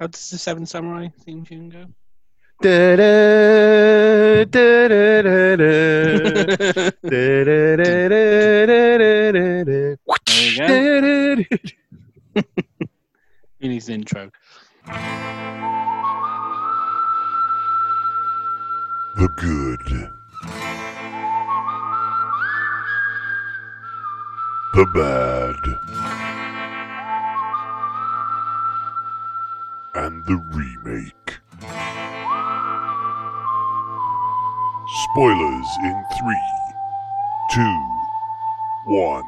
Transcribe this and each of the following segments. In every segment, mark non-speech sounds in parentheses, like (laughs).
Oh, How does the Seven Samurai theme tune go? There you go. He needs an intro. The good. The bad. The remake. Spoilers in three, two, one.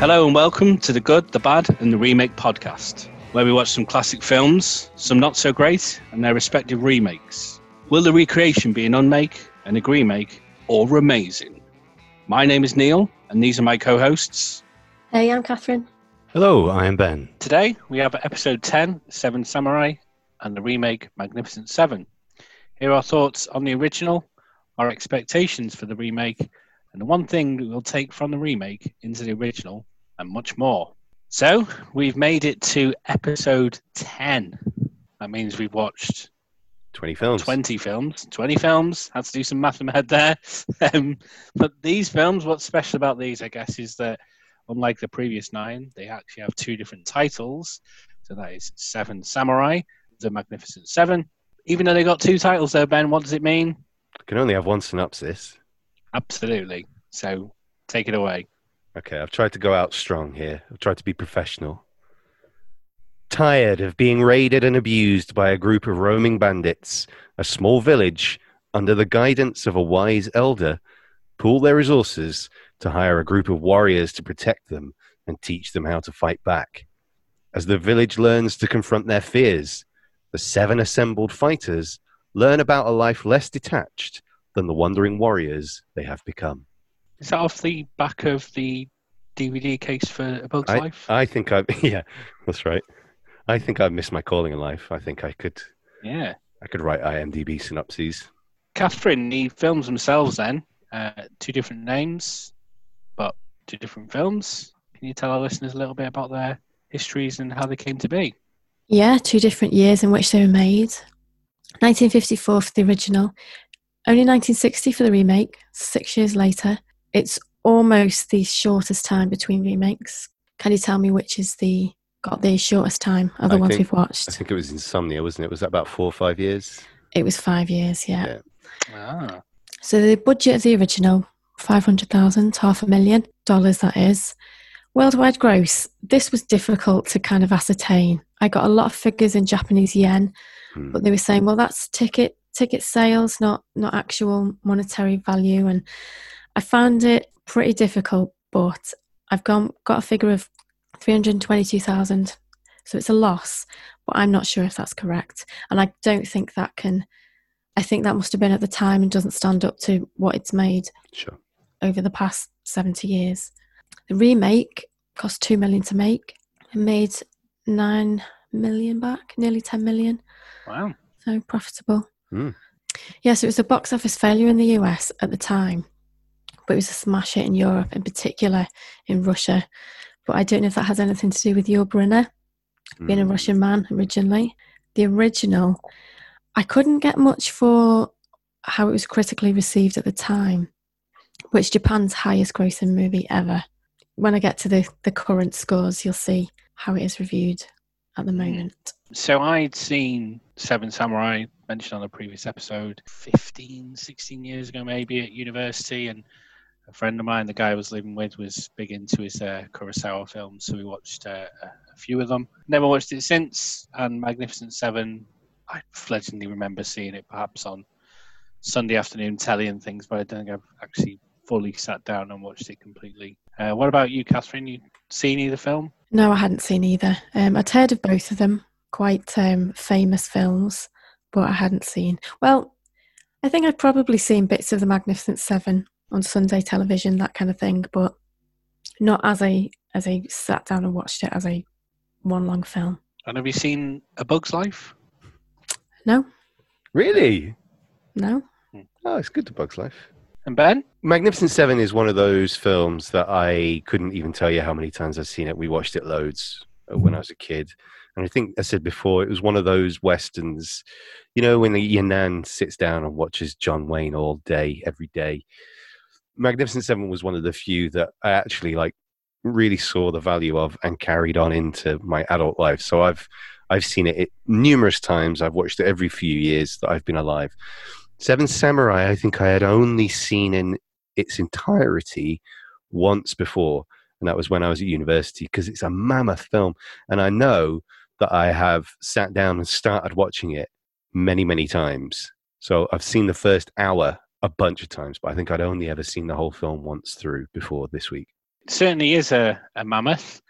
Hello and welcome to the Good, the Bad, and the Remake podcast, where we watch some classic films, some not so great, and their respective remakes. Will the recreation be an unmake, an agree make, or Remazing? My name is Neal, and these are my co-hosts. Hey, I'm Catherine. Hello, I am Ben. Today we have episode 10, Seven Samurai, and the remake Magnificent Seven. Here are our thoughts on the original, our expectations for the remake, and the one thing that we'll take from the remake into the original, and much more. So we've made it to episode 10. That means we've watched 20 films. 20 films. 20 films. Had to do some math in my head there. (laughs) Um, but these films, what's special about these, I guess, is that unlike the previous nine, they actually have two different titles. So that is Seven Samurai, The Magnificent Seven. Even though they got two titles, though, Ben, what does it mean? Can only have one synopsis. Absolutely. So take it away. Okay, I've tried to go out strong here. I've tried to be professional. Tired of being raided and abused by a group of roaming bandits, a small village, under the guidance of a wise elder, pool their resources to hire a group of warriors to protect them and teach them how to fight back. As the village learns to confront their fears, the seven assembled fighters learn about a life less detached than the wandering warriors they have become. Is that off the back of the DVD case for A Bug's I, Life? I think I've. (laughs) yeah, that's right. I think I missed my calling in life. I think I could yeah. I could write IMDb synopses. Catherine, the films themselves then, uh, two different names, but two different films. Can you tell our listeners a little bit about their histories and how they came to be? Yeah, two different years in which they were made. 1954 for the original, only 1960 for the remake, six years later. It's almost the shortest time between remakes. Can you tell me which is the got the shortest time of the I ones think- we've watched? I think it was Insomnia, wasn't it? Was that about four or five years? It was five years, yeah. Yeah. Ah, So the budget of the original, 500,000, half a million dollars that is. Worldwide gross, this was difficult to kind of ascertain. I got a lot of figures in Japanese yen, Hmm. but they were saying, well, that's ticket ticket sales, not not actual monetary value. And I found it pretty difficult, but I've gone got a figure of 322,000. So it's a loss, but I'm not sure if that's correct. And I don't think that can I think that must have been at the time and doesn't stand up to what it's made Sure. over the past 70 years. The remake cost 2 million to make and made 9 million back, nearly 10 million. wow. So profitable. Hmm. Yes, it was a box office failure in the US at the time, but it was a smash hit in Europe, in particular in Russia. But I don't know if that has anything to do with Yul Brynner being a Hmm. Russian man originally. The original, I couldn't get much for how it was critically received at the time, which Japan's highest grossing movie ever. When I get to the, the current scores, you'll see how it is reviewed at the Mm. moment. So I'd seen Seven Samurai mentioned on a previous episode 15, 16 years ago, maybe at university. And a friend of mine, the guy I was living with, was big into his uh, Kurosawa films. So we watched uh, a few of them. Never watched it since. And Magnificent Seven, I fledglingly remember seeing it perhaps on Sunday afternoon telly and things, but I don't think I've actually fully sat down and watched it completely. Uh, what about you, Catherine? You seen either film? No, I hadn't seen either. Um, I'd heard of both of them, quite um, famous films, but I hadn't seen. Well, I think I'd probably seen bits of The Magnificent Seven on Sunday television, that kind of thing, but not as I as I sat down and watched it as a one long film. And have you seen A Bug's Life? No, Really? No. Oh, it's good to Bugs Life. And Ben? Magnificent Seven is one of those films that I couldn't even tell you how many times I've seen it. We watched it loads when I was a kid. And I think I said before, it was one of those westerns, you know, when your nan sits down and watches John Wayne all day, every day. Magnificent Seven was one of the few that I actually like really saw the value of and carried on into my adult life. So I've I've seen it it numerous times. I've watched it every few years that I've been alive. Seven Samurai, I think I had only seen in its entirety once before, and that was when I was at university because it's a mammoth film. And I know that I have sat down and started watching it many, many times. So I've seen the first hour a bunch of times, but I think I'd only ever seen the whole film once through before this week. It certainly is a, a mammoth.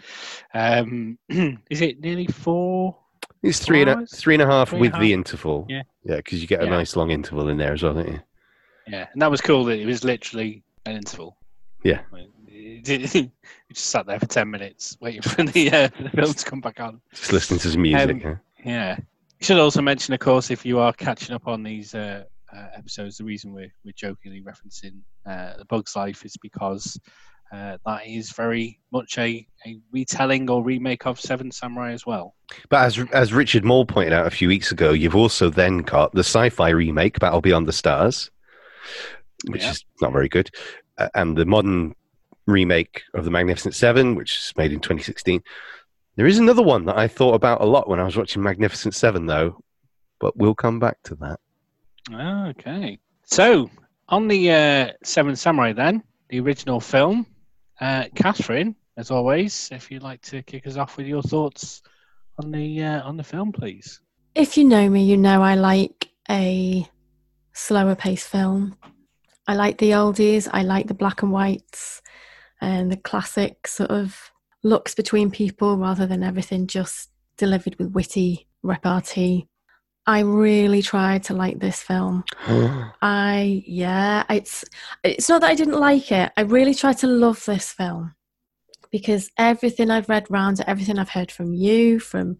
Um, (clears throat) is it nearly four? It's three and a, three and a half Three with a the interval. Yeah. yeah, because you get a Yeah. nice long interval in there as well, don't you? Yeah, and that was cool that it was literally an interval. Yeah. We (laughs) just sat there for 10 minutes waiting for the, uh, the film to come back on. Just listening to some music. Um, huh? Yeah. You should also mention, of course, if you are catching up on these uh, uh, episodes, the reason we're, we're jokingly referencing uh, The Bug's Life is because uh, that is very much a, a retelling or remake of Seven Samurai as well. But as as Richard Moore pointed out a few weeks ago, you've also then got the sci-fi remake Battle Beyond the Stars, which Yeah. is not very good, uh, and the modern remake of the Magnificent Seven, which is made in 2016. There is another one that I thought about a lot when I was watching Magnificent Seven, though, but we'll come back to that. Okay. So, on the uh, Seven Samurai, then, the original film, uh, Catherine, as always, if you'd like to kick us off with your thoughts on the uh, on the film, please. If you know me, you know I like a slower paced film. I like the oldies, I like the black and whites and the classic sort of looks between people rather than everything just delivered with witty repartee. I really tried to like this film. (gasps) I yeah, it's it's not that I didn't like it. I really tried to love this film because everything I've read round it, everything I've heard from you, from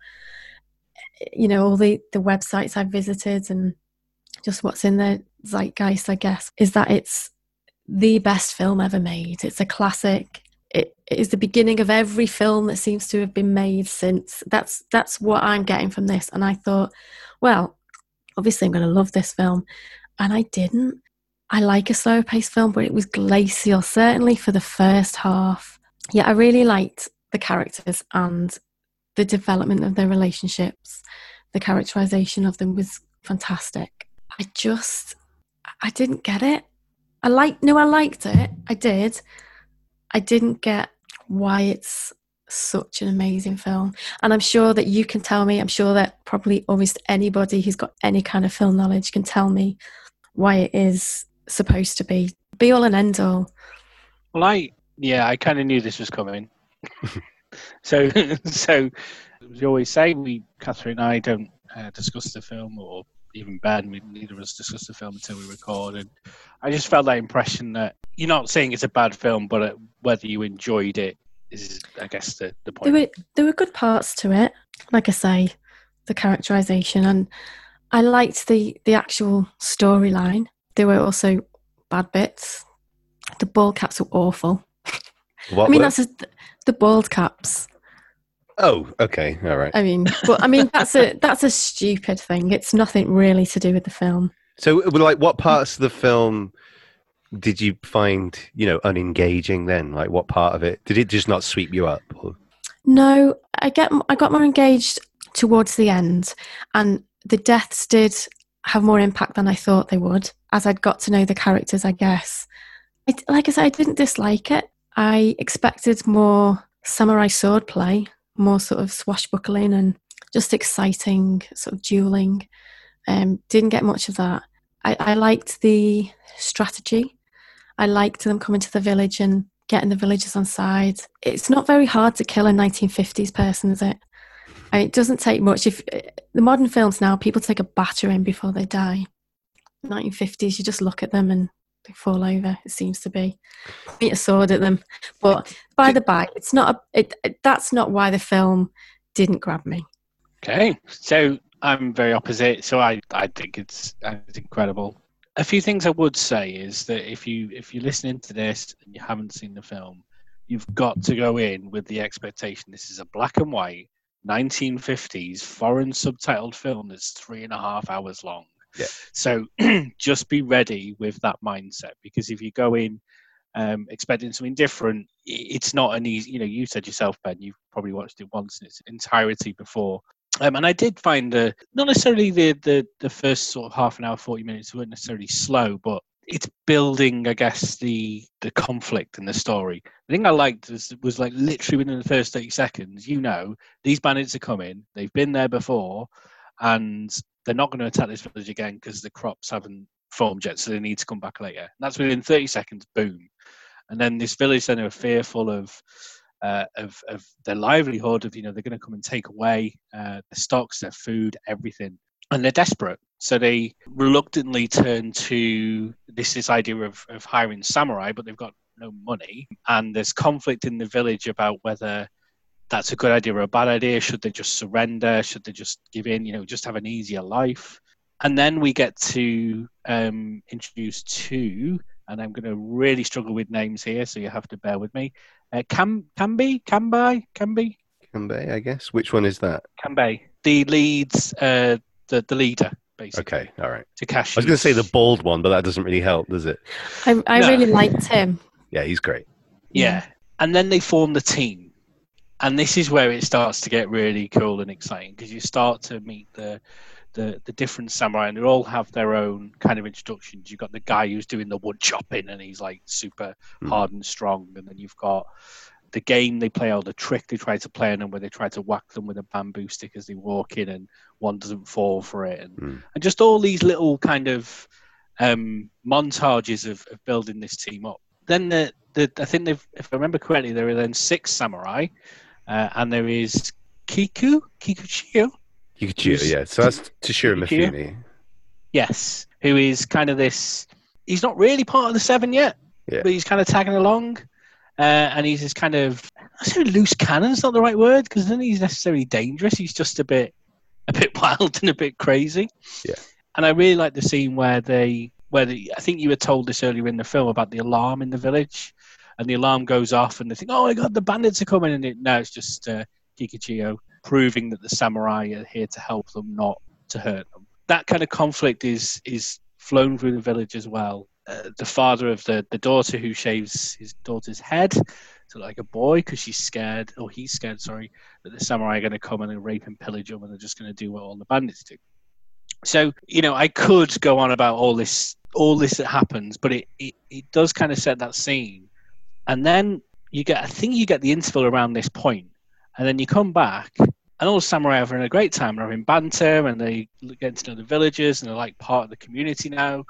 you know all the the websites I've visited, and just what's in the zeitgeist, I guess, is that it's the best film ever made. It's a classic. It, is the beginning of every film that seems to have been made since. That's that's what I'm getting from this, and I thought, well, obviously I'm going to love this film, and I didn't. I like a slower paced film, but it was glacial, certainly for the first half. Yeah, I really liked the characters and the development of their relationships. The characterization of them was fantastic. I just, I didn't get it. I like, no, I liked it. I did. I didn't get why it's such an amazing film. And I'm sure that you can tell me, I'm sure that probably almost anybody who's got any kind of film knowledge can tell me why it is supposed to be be all and end all. Well, I yeah, I kind of knew this was coming. (laughs) so, (laughs) so as we always say, we Catherine and I don't uh, discuss the film, or even Ben. We neither of us discuss the film until we record. And I just felt that impression that you're not saying it's a bad film, but uh, whether you enjoyed it is, I guess, the the point. There point. were there were good parts to it. Like I say, the characterization and I liked the the actual storyline. There were also bad bits. The bald caps were awful. What (laughs) I mean, were- that's a, the bald caps. oh, okay, all right. I mean, but I mean, that's a (laughs) that's a stupid thing. It's nothing really to do with the film. So, like, what parts of the film did you find, you know, unengaging? Then, like, what part of it did it just not sweep you up? Or- No, I get I got more engaged towards the end, and the deaths did have more impact than I thought they would. As I'd got to know the characters, I guess. It, like I said, I didn't dislike it. I expected more samurai swordplay, more sort of swashbuckling and just exciting sort of dueling. Um, didn't get much of that. I, I liked the strategy. I liked them coming to the village and getting the villagers on side. It's not very hard to kill a 1950s person, is it? I mean, it doesn't take much. If the modern films now, people take a battering before they die. 1950s, you just look at them and they fall over. It seems to be point a sword at them. But by the by, it's not. A, it, it, that's not why the film didn't grab me. Okay, so I'm very opposite. So I, I think it's, it's incredible. A few things I would say is that if you if you're listening to this and you haven't seen the film, you've got to go in with the expectation this is a black and white 1950s foreign subtitled film that's three and a half hours long. Yeah. So (clears throat) just be ready with that mindset because if you go in um, expecting something different, it's not an easy. You know, you said yourself, Ben. You've probably watched it once in its entirety before. Um, and I did find the not necessarily the, the the first sort of half an hour, forty minutes weren't necessarily slow, but it's building, I guess, the the conflict in the story. The thing I liked was, was like literally within the first thirty seconds, you know, these bandits are coming. They've been there before, and they're not going to attack this village again because the crops haven't formed yet, so they need to come back later. And that's within thirty seconds. Boom, and then this village then are fearful of uh, of of their livelihood. Of you know they're going to come and take away uh, the stocks, their food, everything, and they're desperate. So they reluctantly turn to this this idea of of hiring samurai, but they've got no money, and there's conflict in the village about whether that's a good idea or a bad idea. Should they just surrender? Should they just give in? You know, just have an easier life. And then we get to um, introduce two, and I'm going to really struggle with names here, so you have to bear with me. Uh, Cam, Camby, Camby, Camby, Kanbei, I guess. Which one is that? Camby, the leads, uh, the the leader, basically. Okay, all right. Takashi. I was going to say the bald one, but that doesn't really help, does it? I, I No. really liked him. Yeah, he's great. Yeah. And then they form the team. And this is where it starts to get really cool and exciting because you start to meet the, the the different samurai and they all have their own kind of introductions. You've got the guy who's doing the wood chopping and he's like super Hmm. hard and strong. And then you've got the game they play or the trick they try to play on them where they try to whack them with a bamboo stick as they walk in and one doesn't fall for it. And, Hmm. and just all these little kind of um, montages of, of building this team up. Then the, the I think they've, if I remember correctly, there are then six samurai, uh, and there is Kiku Kikuchiyo, Yukichiro, Who's- yeah. So that's Toshiro Yukichiro? Mifune. yes, who is kind of this. He's not really part of the seven yet, Yeah. but he's kind of tagging along, uh, and he's this kind of I say loose cannon's not the right word because then he's necessarily dangerous. He's just a bit a bit (laughs) wild and a bit crazy. Yeah. And I really like the scene where they where the, I think you were told this earlier in the film about the alarm in the village, and the alarm goes off, and they think, "Oh my god, the bandits are coming!" And it, no, it's just uh, Kikuchiyo proving that the samurai are here to help them, not to hurt them. That kind of conflict is is flown through the village as well. Uh, the father of the the daughter who shaves his daughter's head to like a boy because she's scared, or he's scared, sorry, that the samurai are going to come and rape and pillage them, and they're just going to do what all the bandits do. So you know, I could go on about all this, all this that happens, but it it, it does kind of set that scene, and then you get, I think you get the interval around this point, and then you come back, and all the samurai are having a great time, they're having banter, and they get to know the villagers, and they're like part of the community now.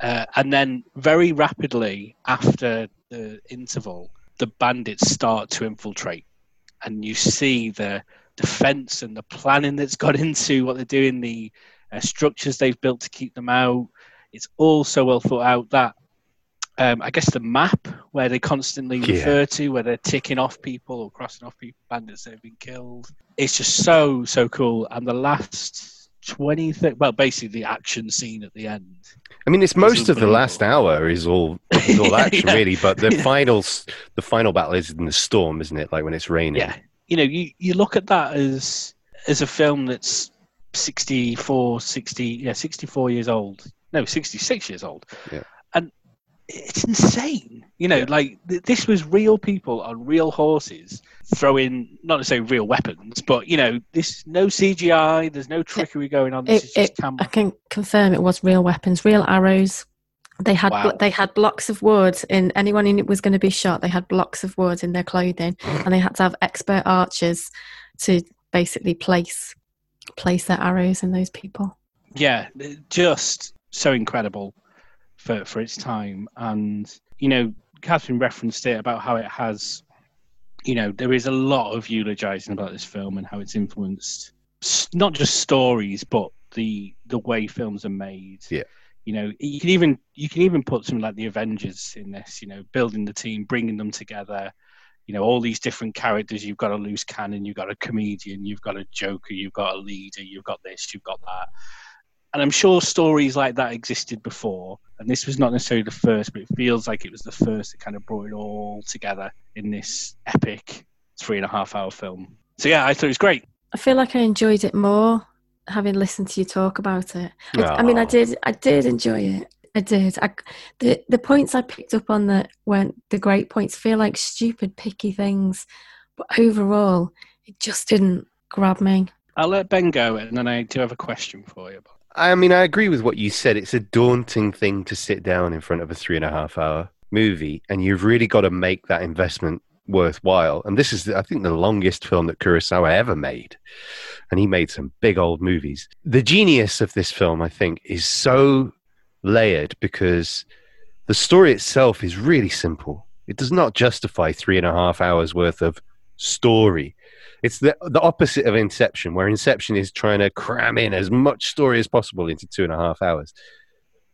Uh, and then very rapidly after the interval, the bandits start to infiltrate, and you see the defense and the planning that's got (laughs) into what they're doing, the uh, structures they've built to keep them out. It's all so well thought out that um, I guess the map where they constantly Yeah. refer to, where they're ticking off people or crossing off people, bandits that have been killed. It's just so so cool. And the last 20, 30, well, basically the action scene at the end. I mean, it's most of the last hour is all is all (laughs) action, Yeah. really. But the (laughs) Yeah. final the final battle is in the storm, isn't it? Like when it's raining. yeah you know you, you look at that as as a film that's 64 60 yeah 64 years old no 66 years old Yeah. It's insane you know like th- this was real people on real horses throwing not necessarily real weapons but you know this no cgi there's no trickery going on this It- is just it- I can confirm it was real weapons, real arrows. They had Wow. they had blocks of wood in anyone who was going to be shot. They had blocks of wood in their clothing, (laughs) and they had to have expert archers to basically place place their arrows in those people. yeah just so incredible for for its time. And you know catherine referenced it about how it has you know there is a lot of eulogizing about this film and how it's influenced not just stories but the the way films are made. Yeah. you know you can even you can even put something like the avengers in this you know building the team bringing them together. You know all these different characters you've got a loose cannon you've got a comedian you've got a joker you've got a leader you've got this you've got that And I'm sure stories like that existed before, and this was not necessarily the first, but it feels like it was the first that kind of brought it all together in this epic three and a half hour film. So yeah, I thought it was great. I feel like I enjoyed it more having listened to you talk about it. I, I mean, I did, I did enjoy it. I did. I, the the points I picked up on that weren't the great points. Feel like stupid, picky things, but overall, it just didn't grab me. I'll let Ben go, and then I do have a question for you. I mean, I agree with what you said. It's a daunting thing to sit down in front of a three and a half hour movie, and you've really got to make that investment worthwhile. And this is, I think, the longest film that Kurosawa ever made. And he made some big old movies. The genius of this film, I think, is so layered because the story itself is really simple. It does not justify three and a half hours worth of story. It's the the opposite of Inception, where Inception is trying to cram in as much story as possible into two and a half hours.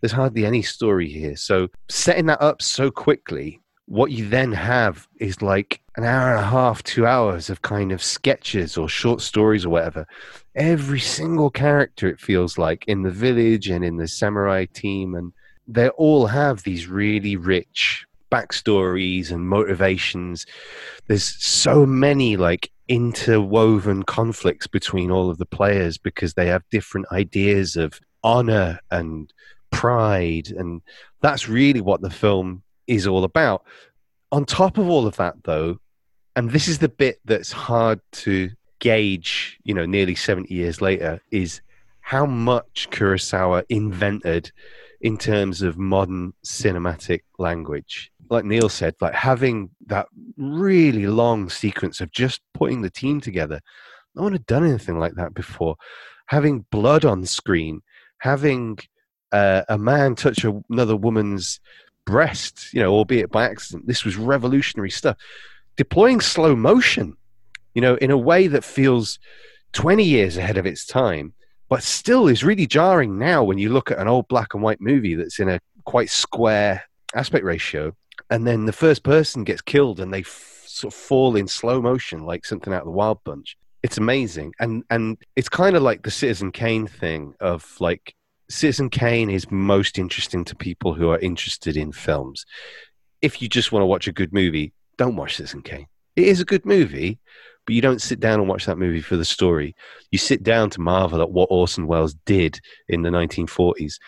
There's hardly any story here. So setting that up so quickly, what you then have is like an hour and a half, two hours of kind of sketches or short stories or whatever. Every single character, it feels like, in the village and in the samurai team, and they all have these really rich backstories and motivations. There's so many like interwoven conflicts between all of the players because they have different ideas of honor and pride and that's really what the film is all about on top of all of that though and this is the bit that's hard to gauge you know nearly 70 years later is how much kurosawa invented in terms of modern cinematic language like neal said like having that really long sequence of just putting the team together no one had done anything like that before having blood on screen having uh, a man touch another woman's breast, you know, albeit by accident. This was revolutionary stuff. Deploying slow motion, you know, in a way that feels 20 years ahead of its time, but still is really jarring now when you look at an old black and white movie that's in a quite square aspect ratio. And then the first person gets killed and they f- sort of fall in slow motion like something out of the Wild Bunch. It's amazing. And, and it's kind of like the Citizen Kane thing of like, Citizen Kane is most interesting to people who are interested in films. If you just want to watch a good movie, don't watch Citizen Kane. It is a good movie, but you don't sit down and watch that movie for the story. You sit down to marvel at what Orson Welles did in the 1940s.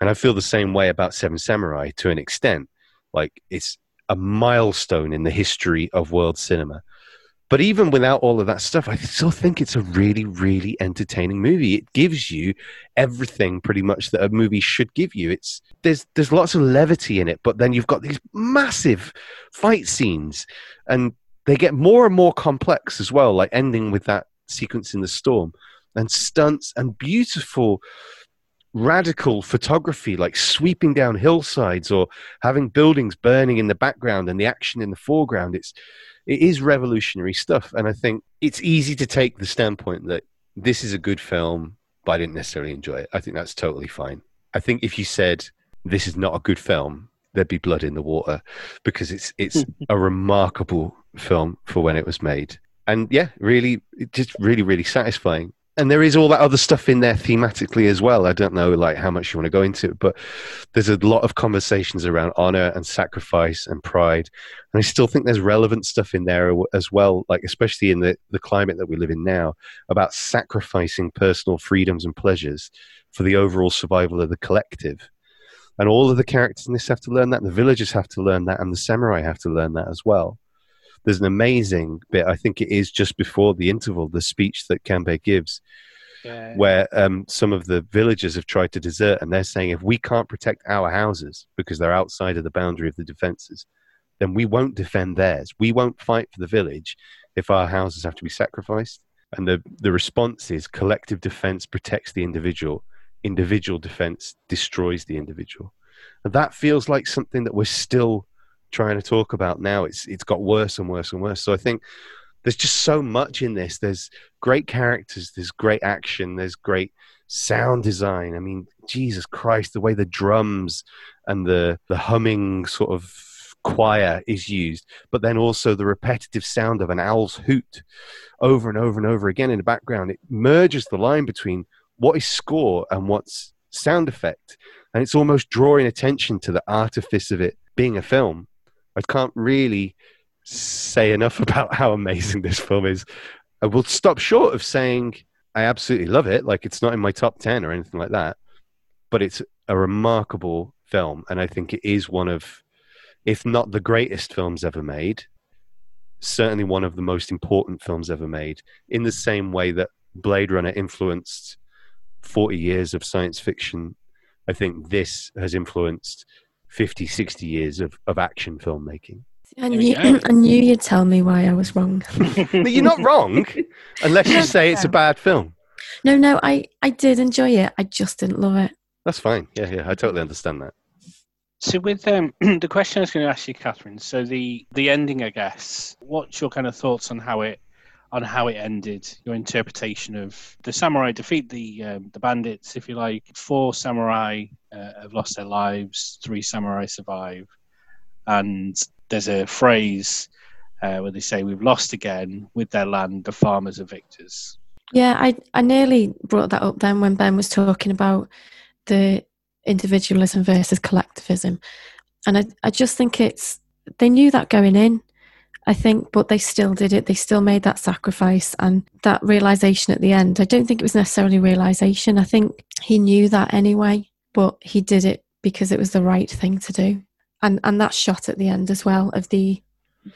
And I feel the same way about Seven Samurai to an extent. Like it's a milestone in the history of world cinema. But even without all of that stuff, I still think it's a really, really entertaining movie. It gives you everything pretty much that a movie should give you. It's there's there's lots of levity in it, but then you've got these massive fight scenes, and they get more and more complex as well. Like ending with that sequence in the storm, and stunts and beautiful radical photography like sweeping down hillsides or having buildings burning in the background and the action in the foreground. It's it is revolutionary stuff. And i think it's easy to take the standpoint that this is a good film but i didn't necessarily enjoy it. I think that's totally fine. I think if you said this is not a good film there'd be blood in the water because it's it's (laughs) a remarkable film for when it was made. And yeah really just really really satisfying and there is all that other stuff in there thematically as well. I don't know like how much you want to go into it, but there's a lot of conversations around honor and sacrifice and pride. And I still think there's relevant stuff in there as well, like especially in the, the climate that we live in now, about sacrificing personal freedoms and pleasures for the overall survival of the collective. And all of the characters in this have to learn that, the villagers have to learn that, and the samurai have to learn that as well there's an amazing bit. I think it is just before the interval, the speech that Kanbei gives, Yeah. where um, some of the villagers have tried to desert, and they're saying if we can't protect our houses because they're outside of the boundary of the defenses, then we won't defend theirs. We won't fight for the village if our houses have to be sacrificed. And the the response is collective defense protects the individual. Individual defense destroys the individual. And that feels like something that we're still trying to talk about now. It's it's got worse and worse and worse. So I think there's just so much in this. There's great characters, there's great action, there's great sound design. I mean, Jesus Christ, the way the drums and the the humming sort of choir is used, but then also the repetitive sound of an owl's hoot over and over and over again in the background. It merges the line between what is score and what's sound effect, and it's almost drawing attention to the artifice of it being a film. I can't really say enough (laughs) about how amazing this film is. I will stop short of saying I absolutely love it. Like it's not in my top 10 or anything like that, but it's a remarkable film. And I think it is one of, if not the greatest films ever made, certainly one of the most important films ever made in the same way that Blade Runner influenced 40 years of science fiction. I think this has influenced 50, 60 years of, of action filmmaking. I knew. (laughs) I knew you'd tell me why I was wrong. (laughs) But you're not wrong unless you say it's a bad film. No, no, I, I did enjoy it. I just didn't love it. That's fine. Yeah, yeah, I totally understand that. So with um, (clears throat) the question I was going to ask you, Catherine. So the the ending, I guess. What's your kind of thoughts on how it on how it ended? Your interpretation of the samurai defeat the um, the bandits, if you like. Four samurai uh, have lost their lives. Three samurai survive, and there's a phrase uh, where they say, "We've lost again. With their land, the farmers are victors." Yeah, I, I nearly brought that up then when Ben was talking about the individualism versus collectivism. And I, I just think it's, they knew that going in, I think, but they still did it. They still made that sacrifice and that realization at the end. I don't think it was necessarily realization. I think he knew that anyway, but he did it because it was the right thing to do. And, and that shot at the end as well of the,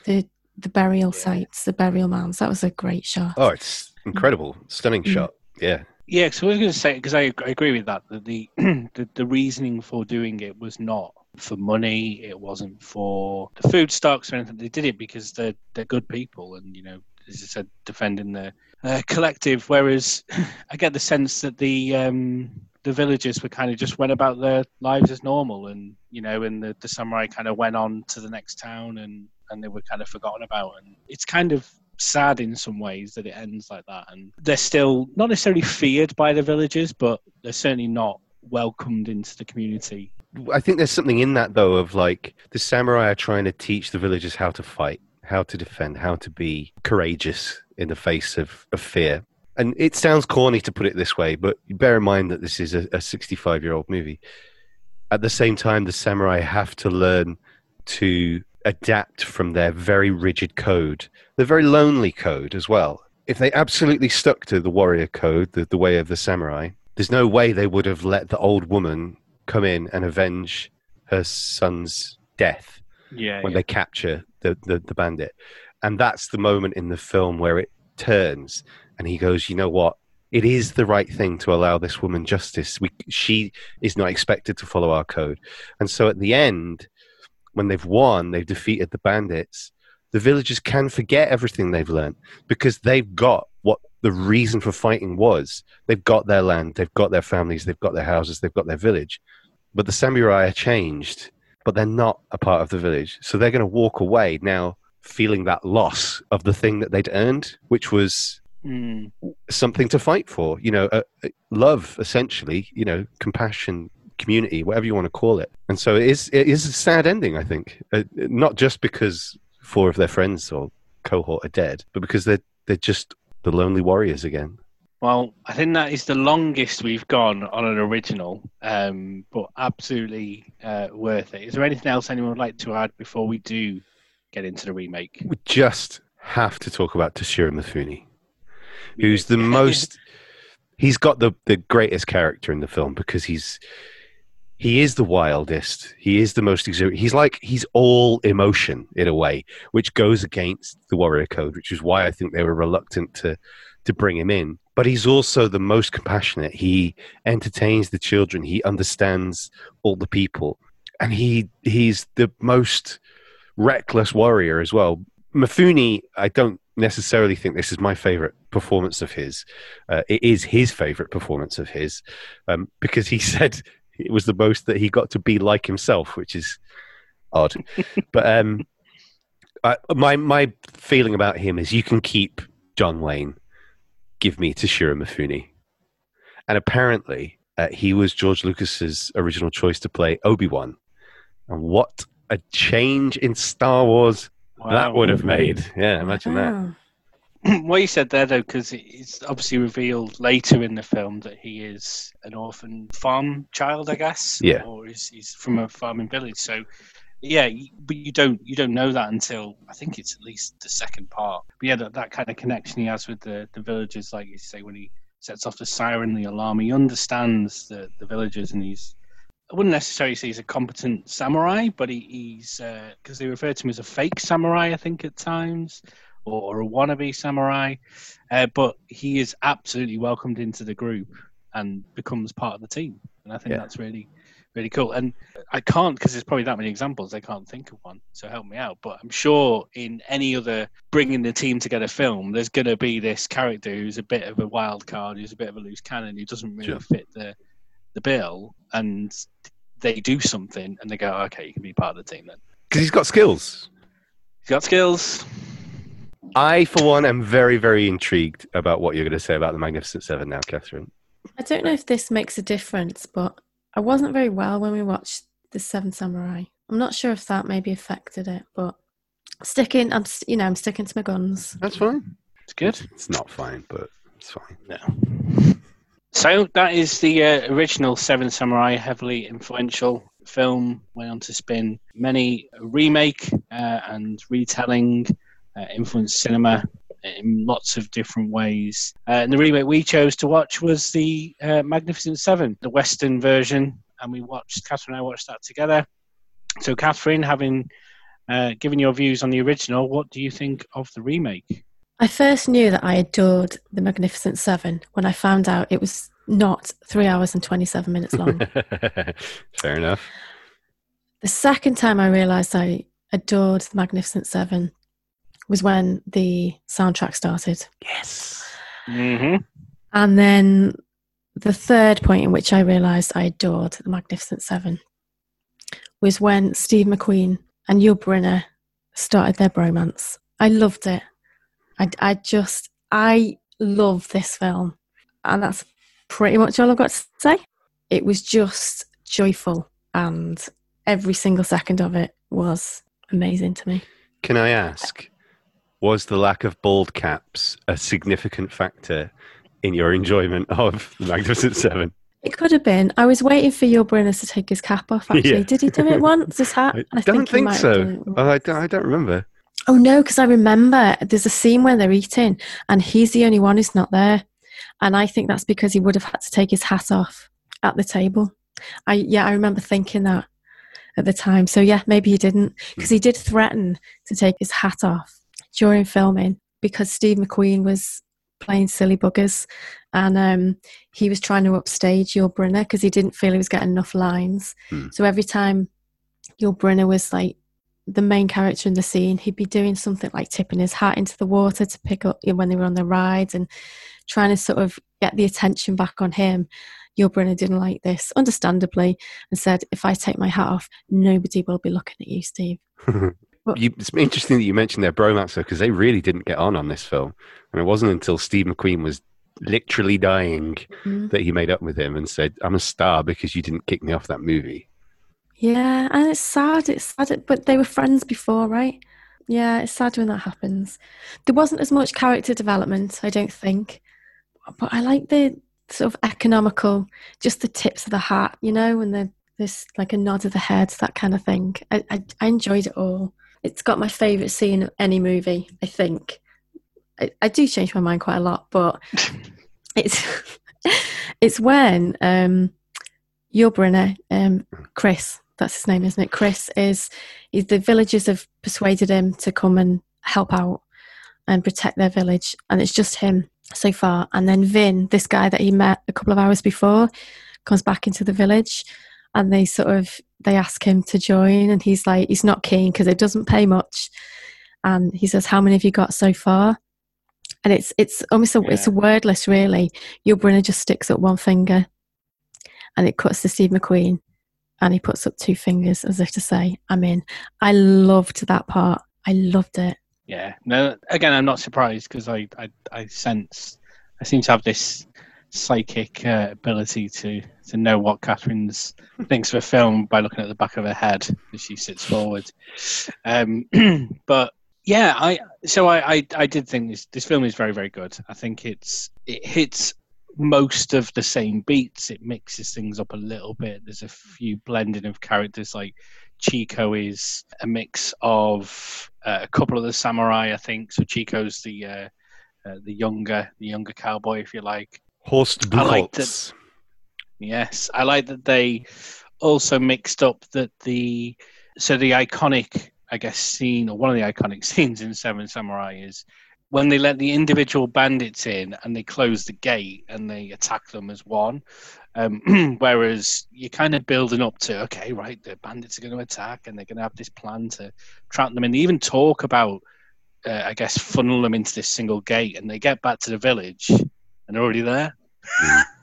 the, the burial Yeah. sites, the burial mounds. That was a great shot. Oh, it's incredible. Stunning Mm. shot. Yeah. Yeah, so I was going to say because I, I agree with that. That the, (clears throat) the the reasoning for doing it was not for money. It wasn't for the food stocks or anything. They did it because they're they're good people, and you know, as I said, defending the uh, collective. Whereas (laughs) I get the sense that the um, the villagers were kind of just went about their lives as normal, and you know, and the, the samurai kind of went on to the next town, and and they were kind of forgotten about. And it's kind of sad in some ways that it ends like that and they're still not necessarily feared by the villagers but they're certainly not welcomed into the community I think there's something in that though of like the samurai are trying to teach the villagers how to fight, how to defend, how to be courageous in the face of, of fear. And it sounds corny to put it this way, but bear in mind that this is a 65 year old movie. At the same time, the samurai have to learn to adapt from their very rigid code, the very lonely code as well. If they absolutely stuck to the warrior code, the, the way of the samurai, there's no way they would have let the old woman come in and avenge her son's death yeah, when they capture the, the, the bandit. And that's the moment in the film where it turns and he goes, you know what? It is the right thing to allow this woman justice. We, she is not expected to follow our code. And so at the end, when they've won, they've defeated the bandits, the villagers can forget everything they've learned because they've got what the reason for fighting was. They've got their land, they've got their families, they've got their houses, they've got their village. But the samurai are changed, but they're not a part of the village. So they're going to walk away now feeling that loss of the thing that they'd earned, which was Mm. something to fight for. You know, uh, uh, love, essentially. You know, compassion, community, whatever you want to call it. And so it is. It is a sad ending. I think, uh, not just because four of their friends or cohort are dead, but because they're they're just the lonely warriors again. Well i think that is the longest we've gone on an original um, but absolutely uh, worth it. Is there anything else anyone would like to add before we do get into the remake? We just have to talk about Toshiro Mifune. who's the most he's got the the greatest character in the film because he's he is the wildest. He is the most exuberant he's like he's all emotion in a way which goes against the warrior code which is why i think they were reluctant to to bring him in but he's also the most compassionate. He entertains the children. He understands all the people. And he he's the most reckless warrior as well. Mifune, I don't necessarily think this is my favorite performance of his. Uh, it is his favorite performance of his um, because he (laughs) said it was the most that he got to be like himself, which is odd. (laughs) but um, I, my my feeling about him is you can keep John Wayne, give me Toshiro Mifune, and apparently uh, he was George Lucas's original choice to play Obi Wan, and what a change in Star Wars that would have made. Yeah, imagine that. Wow. (clears throat) what you said there, though, because it's obviously revealed later in the film that he is an orphan farm child, I guess. Yeah. Or he's, he's from a farming village. So, yeah, but you don't you don't know that until I think it's at least the second part. But yeah, that, that kind of connection he has with the, the villagers, like you say, when he sets off the siren, the alarm, he understands the, the villagers, and he's I wouldn't necessarily say he's a competent samurai, but he, he's because they refer to him as a fake samurai, I think, at times, or, or a wannabe samurai. Uh, but he is absolutely welcomed into the group and becomes part of the team, and I think Yeah. that's really, really cool. And I can't because there's probably that many examples. I can't think of one, so help me out. But I'm sure in any other bringing the team together film, there's going to be this character who's a bit of a wild card, who's a bit of a loose cannon, who doesn't really Sure. fit the the bill, and they do something, and they go, "Okay, you can be part of the team then." Because he's got skills. He's got skills. I, for one, am very, very intrigued about what you're going to say about the Magnificent Seven now, Catherine. I don't know if this makes a difference, but I wasn't very well when we watched The Seven Samurai. I'm not sure if that maybe affected it, but sticking, I'm s- you know I'm sticking to my guns. That's fine. It's good. It's not fine, but it's fine. No. So that is the uh, original Seven Samurai, heavily influential film. Went on to spin many remake uh, and retelling, uh, influenced cinema in lots of different ways. Uh, and the remake we chose to watch was the uh, Magnificent Seven, the Western version, and we watched. Catherine and I watched that together. So, Catherine, having uh, given your views on the original, what do you think of the remake? I first knew that I adored The Magnificent Seven when I found out it was not three hours and 27 minutes long. (laughs) Fair enough. the second time I realised I adored The Magnificent Seven was when the soundtrack started. Yes. Mm-hmm. And then the third point in which I realised I adored The Magnificent Seven was when Steve McQueen and Yul Brynner started their bromance. I loved it. I, I just, I love this film. And that's pretty much all I've got to say. It was just joyful, and every single second of it was amazing to me. Can I ask, was the lack of bald caps a significant factor in your enjoyment of the Magnificent Seven? It could have been. I was waiting for Yul Brynner to take his cap off. Actually, Yeah. did he do it once? His hat? (laughs) I don't he think, so. done it once. Oh, I, don't, I don't remember. Oh no, because I remember there's a scene where they're eating and he's the only one who's not there. And I think that's because he would have had to take his hat off at the table. I yeah, I remember thinking that at the time. So yeah, maybe he didn't. Because hmm. he did threaten to take his hat off during filming because Steve McQueen was playing silly buggers and um, he was trying to upstage Yul Brynner because he didn't feel he was getting enough lines. Hmm. So every time Yul Brynner was like the main character in the scene, he'd be doing something like tipping his hat into the water to pick up you know, when they were on the rides and trying to sort of get the attention back on him. Yul Brynner didn't like this, understandably, and said, "If I take my hat off, nobody will be looking at you, Steve." (laughs) You, it's interesting that you mentioned their bromance though, because they really didn't get on on this film, and it wasn't until Steve McQueen was literally dying Mm. that he made up with him and said, "I'm a star because you didn't kick me off that movie." Yeah, and it's sad. It's sad, but they were friends before, right? Yeah, it's sad when that happens. There wasn't as much character development, I don't think, but I like the sort of economical, just the tips of the hat, you know, and the this like a nod of the head, that kind of thing. I I, I enjoyed it all. It's got my favourite scene of any movie, I think. I, I do change my mind quite a lot, but (laughs) it's (laughs) it's when um Yul Brynner, um, Chris, that's his name, isn't it? Chris is, is the villagers have persuaded him to come and help out and protect their village, and it's just him so far. And then Vin, this guy that he met a couple of hours before, comes back into the village, and they sort of they ask him to join, and he's like, he's not keen because it doesn't pay much, and he says, "How many have you got so far?" And it's it's almost a it's a wordless really. Yul Brynner just sticks up one finger, and it cuts to Steve McQueen, and he puts up two fingers as if to say, "I'm in." I loved that part. I loved it. Yeah. No. Again, I'm not surprised because I, I I sense I seem to have this psychic uh, ability to to know what Catherine's thinks of a film by looking at the back of her head as she sits forward. Um, (clears throat) but Yeah, I so I, I I did think this this film is very very good. I think it's it hits most of the same beats. It mixes things up a little bit. There's a few blending of characters. Like Chico is a mix of uh, a couple of the samurai, I think. So Chico's the uh, uh, the younger the younger cowboy, if you like. Horst Buchholz. Yes, I like that they also mixed up that the so the iconic, I guess, scene or one of the iconic (laughs) scenes in Seven Samurai is when they let the individual bandits in and they close the gate and they attack them as one. Um, (clears throat) whereas you're kind of building up to okay, right, the bandits are going to attack and they're going to have this plan to trap them, and they even talk about, uh, I guess, funnel them into this single gate, and they get back to the village and they're already there. (laughs)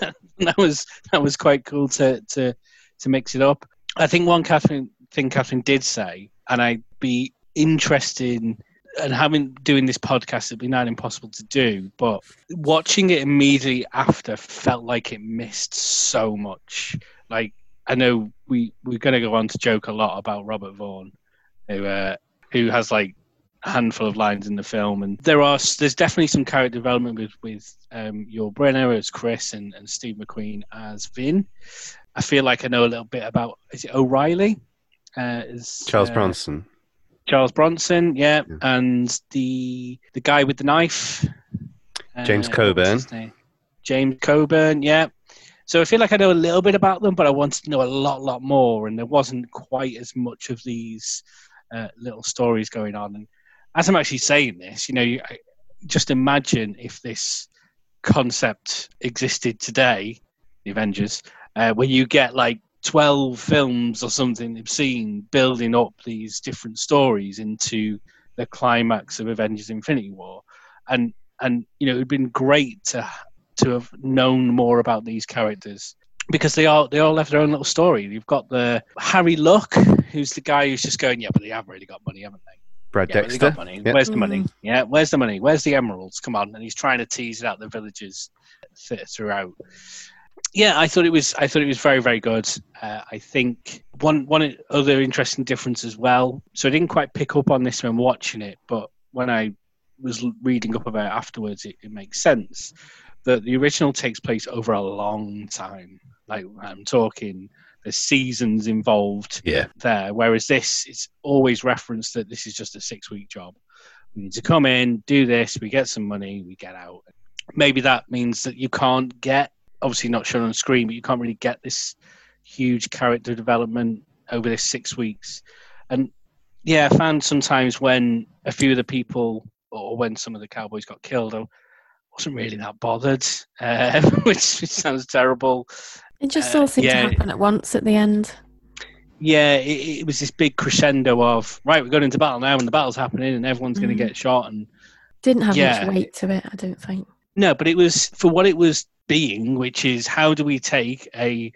(laughs) that was that was quite cool to to to mix it up. I think one Catherine thing Catherine did say, and I'd be interested in and having doing this podcast it'd be not impossible to do, but watching it immediately after felt like it missed so much. Like I know we we're gonna go on to joke a lot about Robert Vaughn, who uh, who has like handful of lines in the film, and there are there's definitely some character development with with um, Yul Brynner as Chris and, and Steve McQueen as Vin. I feel like I know a little bit about is it O'Reilly? Uh, is, Charles uh, Bronson. Charles Bronson, yeah, Yeah. and the the guy with the knife, James uh, Coburn. James Coburn, yeah. So I feel like I know a little bit about them, but I wanted to know a lot, lot more, and there wasn't quite as much of these uh, little stories going on. And as I'm actually saying this, you know, you, just imagine if this concept existed today, the Avengers, uh, where you get like 12 films or something obscene building up these different stories into the climax of Avengers Infinity War. And and you know, it'd been great to to have known more about these characters because they all they all left their own little story. You've got the Harry Luck, who's the guy who's just going, Yeah, but they have really got money, haven't they? Brad Yeah, Dexter. got money. Yep. Where's the money? Yeah, where's the money? Where's the emeralds? Come on! And he's trying to tease it out the villagers th- throughout. Yeah, I thought it was. I thought it was very, very good. Uh, I think one one other interesting difference as well. So I didn't quite pick up on this when watching it, but when I was reading up about it afterwards, it, it makes sense that the original takes place over a long time. Like I'm talking, there's seasons involved Yeah. there. Whereas this, it's always referenced that this is just a six week job. We need to come in, do this, we get some money, we get out. Maybe that means that you can't get, obviously not shown on screen, but you can't really get this huge character development over this six weeks. And yeah, I found sometimes when a few of the people or when some of the cowboys got killed, I wasn't really that bothered, uh, (laughs) which, which sounds terrible. It just all seemed yeah. to happen at once at the end. yeah, it, it was this big crescendo of right, we're going into battle now, and the battle's happening, and everyone's going Mm. to get shot. And Didn't have Yeah. much weight to it, I don't think. no, but it was for what it was being, which is how do we take a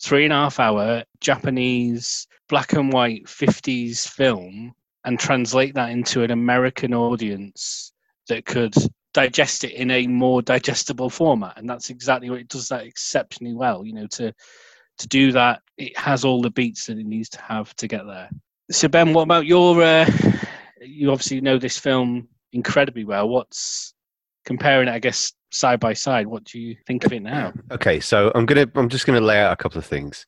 three and a half hour Japanese black and white fifties film and translate that into an American audience that could digest it in a more digestible format, and that's exactly what it does. That exceptionally well, you know, to to do that, it has all the beats that it needs to have to get there. So, Ben, what about your? Uh, you obviously know this film incredibly well. What's comparing it, I guess, side by side? What do you think of it now? Okay, so I'm gonna I'm just gonna lay out a couple of things.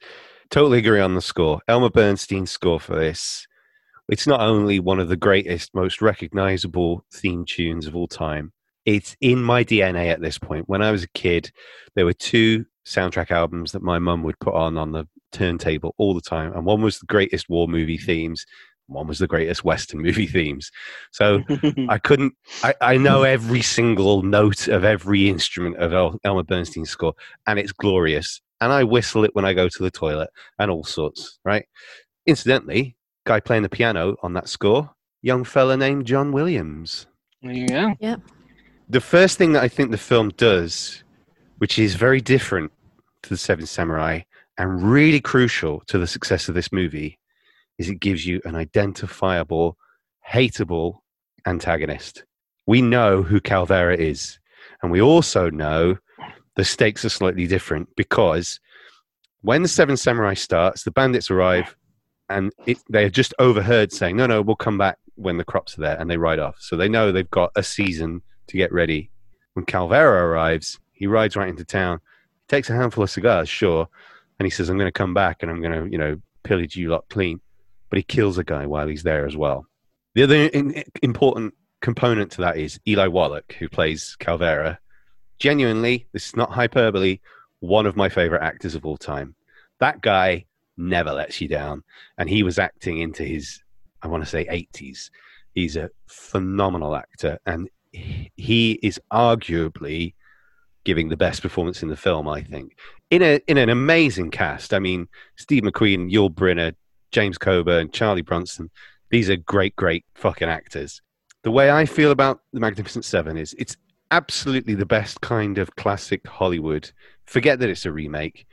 Totally agree on the score. Elmer Bernstein's score for this. It's not only one of the greatest, most recognizable theme tunes of all time. It's in my DNA at this point. When I was a kid, there were two soundtrack albums that my mum would put on on the turntable all the time, and one was the greatest war movie mm-hmm. themes, one was the greatest western movie themes. So (laughs) I couldn't. I, I know every single note of every instrument of El, Elmer Bernstein's score, and it's glorious. And I whistle it when I go to the toilet, and all sorts. Right. Incidentally, guy playing the piano on that score, young fella named John Williams. there you go. The first thing that I think the film does, which is very different to the Seven Samurai and really crucial to the success of this movie, is it gives you an identifiable, hateable antagonist. We know who Calvera is, and we also know the stakes are slightly different because when the Seven Samurai starts, the bandits arrive, and it, they are just overheard saying, "No, no, we'll come back when the crops are there and they ride off. So they know they've got a season to get ready. When Calvera arrives, he rides right into town, takes a handful of cigars, sure, and he says, I'm going to come back and I'm going to, you know, pillage you lot clean. But he kills a guy while he's there as well. The other important component to that is Eli Wallach, who plays Calvera. Genuinely, this is not hyperbole, one of my favorite actors of all time. That guy never lets you down. And he was acting into his, I want to say, 80s. He's a phenomenal actor. And he is arguably giving the best performance in the film, I think. In a in an amazing cast. I mean, Steve McQueen, Yul Brynner, James Coburn, Charlie Bronson. These are great, great fucking actors. The way I feel about The Magnificent Seven is it's absolutely the best kind of classic Hollywood. Forget that it's a remake.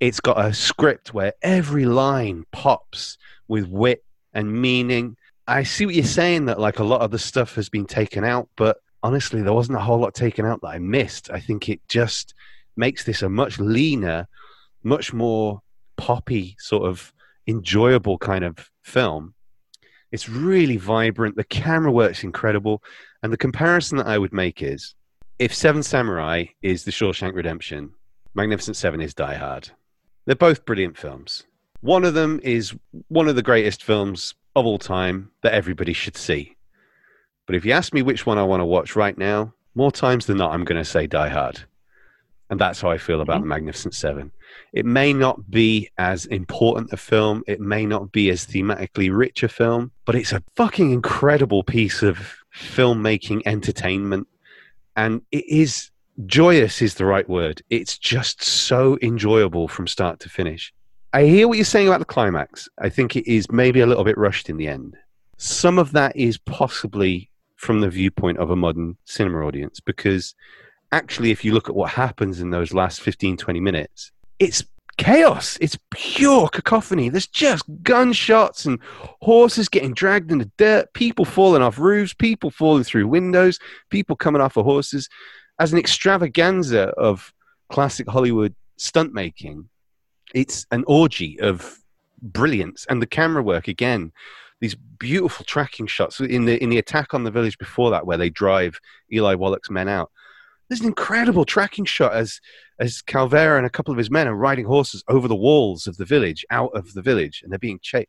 It's got a script where every line pops with wit and meaning. I see what you're saying that like a lot of the stuff has been taken out, but honestly, there wasn't a whole lot taken out that I missed. I think it just makes this a much leaner, much more poppy, sort of enjoyable kind of film. It's really vibrant. The camera work's incredible. And the comparison that I would make is if Seven Samurai is The Shawshank Redemption, Magnificent Seven is Die Hard. They're both brilliant films. One of them is one of the greatest films of all time that everybody should see. But if you ask me which one I want to watch right now, more times than not, I'm going to say Die Hard. And that's how I feel about mm-hmm. The Magnificent Seven. It may not be as important a film, it may not be as thematically rich a film, but it's a fucking incredible piece of filmmaking entertainment. And it is joyous, is the right word. It's just so enjoyable from start to finish. I hear what you're saying about the climax. I think it is maybe a little bit rushed in the end. Some of that is possibly from the viewpoint of a modern cinema audience because actually if you look at what happens in those last 15 20 minutes it's chaos it's pure cacophony there's just gunshots and horses getting dragged in the dirt people falling off roofs people falling through windows people coming off of horses as an extravaganza of classic hollywood stunt making it's an orgy of brilliance and the camera work again these beautiful tracking shots in the in the attack on the village before that, where they drive Eli Wallach's men out. There's an incredible tracking shot as as Calvera and a couple of his men are riding horses over the walls of the village, out of the village, and they're being chased.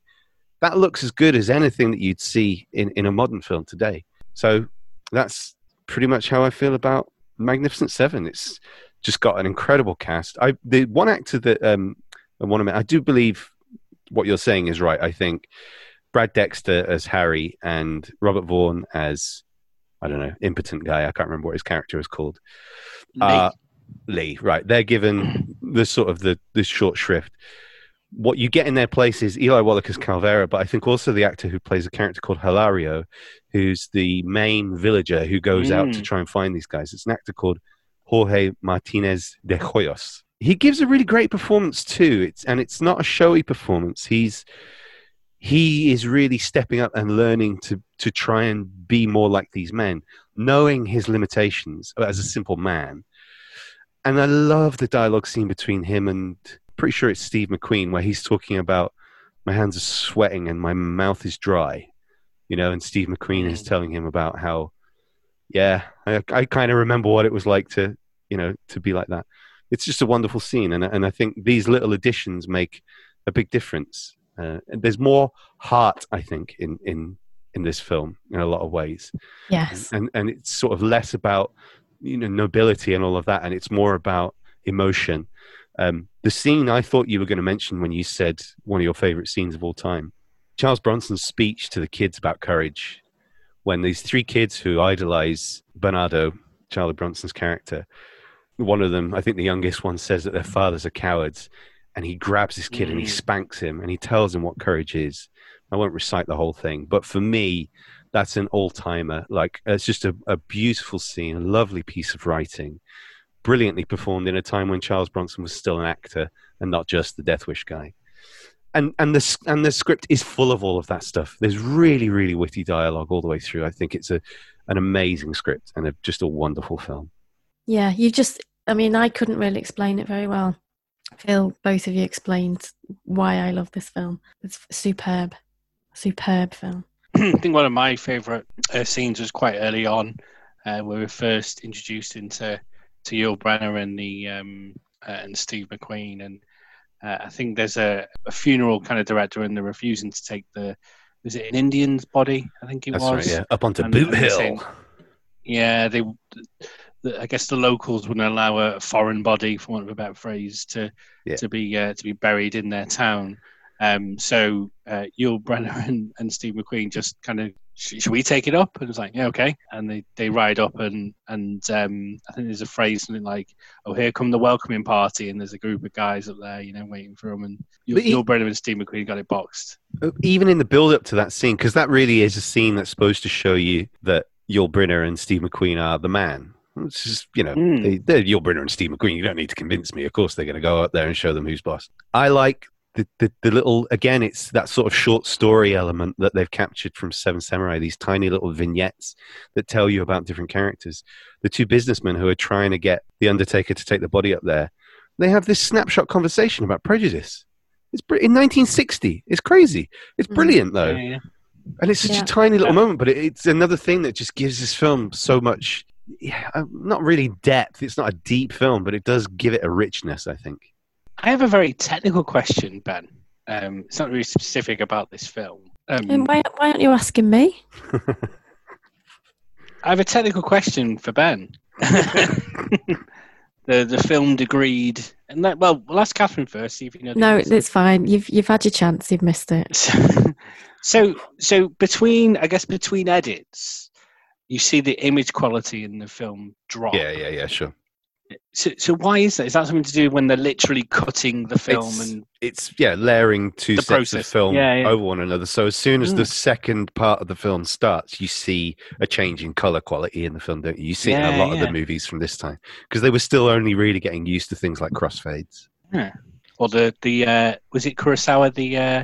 That looks as good as anything that you'd see in, in a modern film today. So that's pretty much how I feel about Magnificent Seven. It's just got an incredible cast. I the one actor that um I want to I do believe what you're saying is right. I think Brad Dexter as Harry and Robert Vaughn as I don't know, impotent guy. I can't remember what his character is called. Lee. Uh, Lee, right? They're given the sort of the this short shrift. What you get in their place is Eli Wallach as Calvera, but I think also the actor who plays a character called Hilario, who's the main villager who goes mm. out to mm. try and find these guys. It's an actor called Jorge Martinez de Hoyos. He gives a really great performance too. It's and it's not a showy performance. He's he is really stepping up and learning to to try and be more like these men, knowing his limitations as a simple man. And I love the dialogue scene between him and pretty sure it's Steve McQueen where he's talking about my hands are sweating and my mouth is dry, you know, and Steve McQueen is mm. telling him about how, yeah, I, I kind of remember what it was like to, you know, to be like that. It's just a wonderful scene, and and I think these little additions make a big difference uh, there's more heart, I think, in in in this film in a lot of ways. Yes, and and it's sort of less about you know nobility and all of that, and it's more about emotion. Um, the scene I thought you were going to mention when you said one of your favorite scenes of all time, Charles Bronson's speech to the kids about courage, when these three kids who idolize Bernardo, Charlie Bronson's character, one of them, I think the youngest one, says that their fathers are cowards, and he grabs this kid mm. and he mm. spanks him and he tells him what courage is. I won't recite the whole thing, but for me, that's an all timer. Like it's just a, a beautiful scene, a lovely piece of writing, brilliantly performed in a time when Charles Bronson was still an actor and not just the Death Wish guy. And and the and the script is full of all of that stuff. There's really really witty dialogue all the way through. I think it's a an amazing script and a, just a wonderful film. Yeah, you just I mean I couldn't really explain it very well. Phil, both of you explained why I love this film. It's superb, superb film. (clears throat) I think one of my favourite uh, scenes was quite early on, uh, where we were first introduced into to Yul Brynner and the um, uh, and Steve McQueen, and uh, I think there's a, a funeral kind of director, and they're refusing to take the was it an Indian's body? I think it That's was. right. Yeah, up onto And- Boot and Hill. saying- Yeah, they. The, I guess the locals wouldn't allow a foreign body, for want of a better phrase, to Yeah. to be uh, to be buried in their town. Um, so uh, Yul Brynner (laughs) and, and Steve McQueen just kind of should we take it up? And it's like, yeah, okay. And they, they ride up and and um, I think there's a phrase something like, oh, here come the welcoming party, and there's a group of guys up there, you know, waiting for them. And Yul, But he- Yul Brynner and Steve McQueen got it boxed. even in the build up to that scene, because that really is a scene that's supposed to show you that Yul Brynner and Steve McQueen are the man. It's just, you know, Mm. they, they're Yul Brynner and Steve McQueen. You don't need to convince me. Of course, they're going to go out there and show them who's boss. I like the, the, the little, again, it's that sort of short story element that they've captured from Seven Samurai, these tiny little vignettes that tell you about different characters. The two businessmen who are trying to get The Undertaker to take the body up there, they have this snapshot conversation about prejudice. It's br- in 1960. It's crazy. It's Mhm. brilliant though, Yeah, yeah. and it's such Yeah. a tiny little Yeah. moment. But it, it's another thing that just gives this film so much. Yeah, uh, not really depth. It's not a deep film, but it does give it a richness. I think. I have a very technical question, Ben. Um, it's not really specific about this film. Um, And why, why aren't you asking me? (laughs) I have a technical question for Ben. (laughs) the the film degreed, and that, well, we'll ask Catherine first. See if you know. No, answer. it's fine. You've you've had your chance. You've missed it. So, (laughs) so, so between, I guess, between edits, you see the image quality in the film drop. Yeah, yeah, yeah. Sure. So, so why is that? Is that something to do when they're literally cutting the film It's- and It's yeah, layering two sets of film Yeah, yeah. over one another. So as soon as the Mm. second part of the film starts, you see a change in color quality in the film. Don't you? You see it in a Yeah, lot of the movies from this time because they were still only really getting used to things like crossfades. Yeah. or the the uh, was it Kurosawa the uh,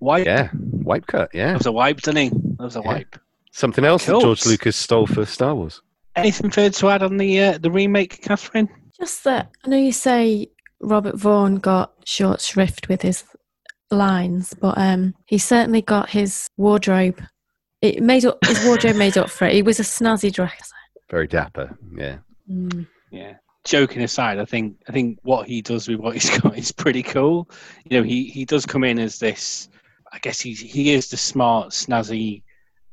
wipe? Yeah, wipe cut. Yeah, That was a wipe, didn't he? That was a Yeah. wipe. Something else Cool. that George Lucas stole for Star Wars. Anything further to add on the uh, the remake, Catherine? Just that I know you say Robert Vaughn got short shrift with his lines, but um, he certainly got his wardrobe. It made up his wardrobe made up for it. He was a snazzy dresser. Very dapper. Yeah. Mm. Yeah. Joking aside, I think I think what he does with what he's (laughs) got is pretty cool. You know, he he does come in as this. I guess he he is the smart, snazzy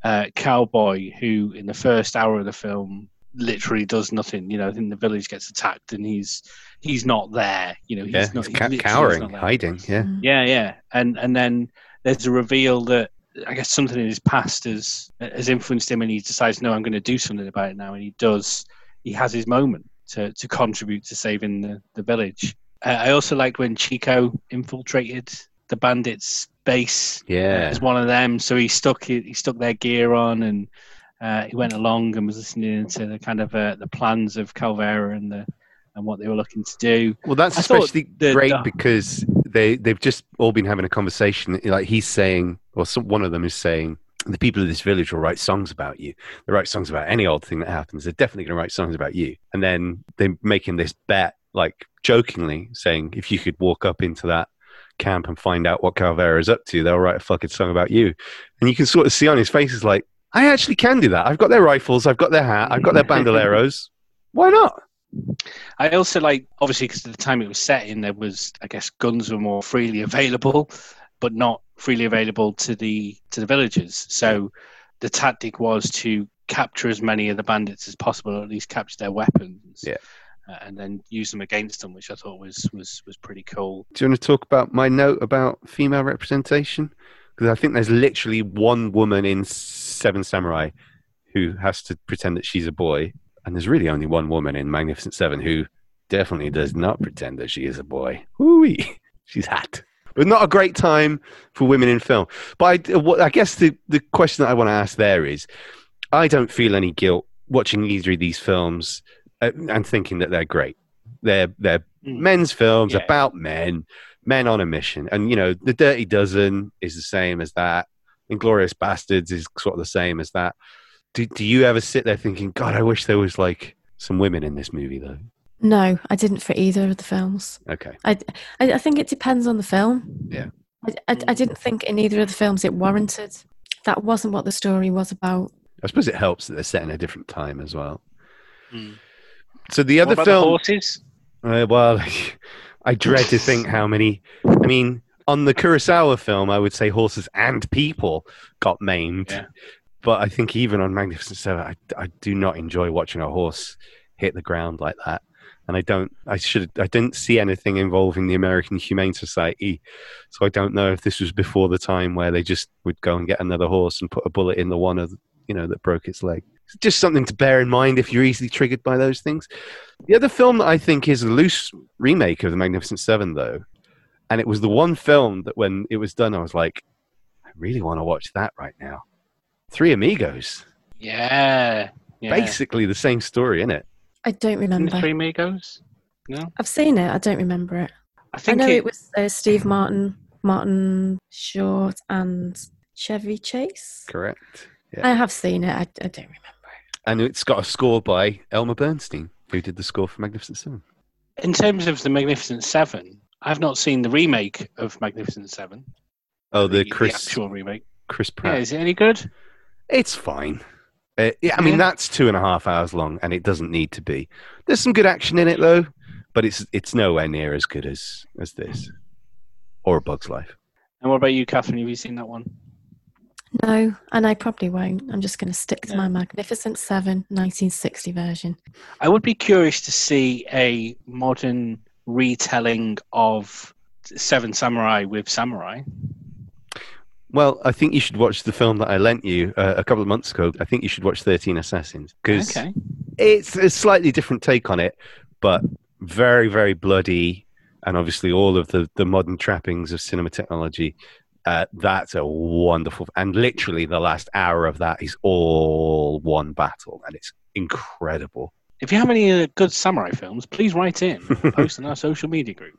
uh, cowboy who, in the first hour of the film, literally does nothing. You know, I think the village gets attacked and he's he's not there. You know, he's yeah, not he's ca- he literally is cowering, not hiding. Yeah. Mm. Yeah, yeah, and and then there's a reveal that I guess something in his past has has influenced him, and he decides, no, I'm going to do something about it now, and he does. He has his moment to to contribute to saving the the village. Uh, I also liked when Chico infiltrated the bandits' base Yeah. as one of them. So he stuck he stuck their gear on and. Uh, he went along and was listening to the kind of uh, the plans of Calvera and the and what they were looking to do. Well, that's I especially the- great the- because they they've just all been having a conversation. Like he's saying, or some, one of them is saying, the people of this village will write songs about you. They write songs about any old thing that happens. They're definitely going to write songs about you. And then they're making this bet, like jokingly saying, if you could walk up into that camp and find out what Calvera is up to, they'll write a fucking song about you. And you can sort of see on his face is like, I actually can do that. I've got their rifles, I've got their hat, I've got their bandoleros. (laughs) Why not? I also like, obviously, because at the time it was set in, there was, I guess, guns were more freely available, but not freely available to the to the villagers. So the tactic was to capture as many of the bandits as possible, or at least capture their weapons. Yeah. And then use them against them, which I thought was was was pretty cool. Do you want to talk about my note about female representation? Because I think there's literally one woman in Seven Samurai who has to pretend that she's a boy, and there's really only one woman in Magnificent Seven who definitely does not pretend that she is a boy. Whoo-wee. (laughs) She's hot. But not a great time for women in film. But I, I guess the, the question that I want to ask there is I don't feel any guilt watching either of these films and thinking that they're great. They're, they're Mm. men's films Yeah. about men, men on a mission. And, you know, The Dirty Dozen is the same as that. Inglorious Bastards is sort of the same as that. Do, do you ever sit there thinking, God, I wish there was like some women in this movie, though? No, I didn't for either of the films. Okay. I, I, I think it depends on the film. Yeah. I, I, I didn't think in either of the films it warranted that wasn't what the story was about. I suppose it helps that they're set in a different time as well. Hmm. So the other film, the horses? Uh, well, (laughs) I dread to think how many. I mean, on the Kurosawa film, I would say horses and people got maimed. Yeah. But I think even on Magnificent Seven, I, I do not enjoy watching a horse hit the ground like that. And I don't. I should. I didn't see anything involving the American Humane Society, so I don't know if this was before the time where they just would go and get another horse and put a bullet in the one of you know that broke its leg. It's just something to bear in mind if you're easily triggered by those things. The other film that I think is a loose remake of The Magnificent Seven, though, and it was the one film that when it was done, I was like, I really want to watch that right now. Three Amigos, Yeah. yeah. basically the same story, isn't it? I don't In the remember. Three Amigos? No? I've seen it. I don't remember it. I I think know it, it was uh, Steve Martin, Martin Short, and Chevy Chase. Correct. Yeah. I have seen it. I, I don't remember it. And it's got a score by Elmer Bernstein, who did the score for Magnificent Seven. in terms of the Magnificent Seven, I've not seen the remake of Magnificent Seven. Oh, the Chris actual remake. Chris Yeah, Pratt. is it any good? It's fine. Uh, yeah, I mean Yeah. that's two and a half hours long, and it doesn't need to be. There's some good action in it though, but it's it's nowhere near as good as as this or A Bug's Life. And what about you, Catherine? Have you seen that one? No, and I probably won't. I'm just going to stick to Yeah. my Magnificent Seven 1960 version. I would be curious to see a modern retelling of Seven Samurai with Samurai. Well, I think you should watch the film that I lent you uh, a couple of months ago. I think you should watch Thirteen Assassins because Okay. it's a slightly different take on it, but very very bloody, and obviously all of the the modern trappings of cinema technology. Uh, that's a wonderful, and literally the last hour of that is all one battle, and it's incredible. If you have any uh, good samurai films, please write in. (laughs) Post in our social media group.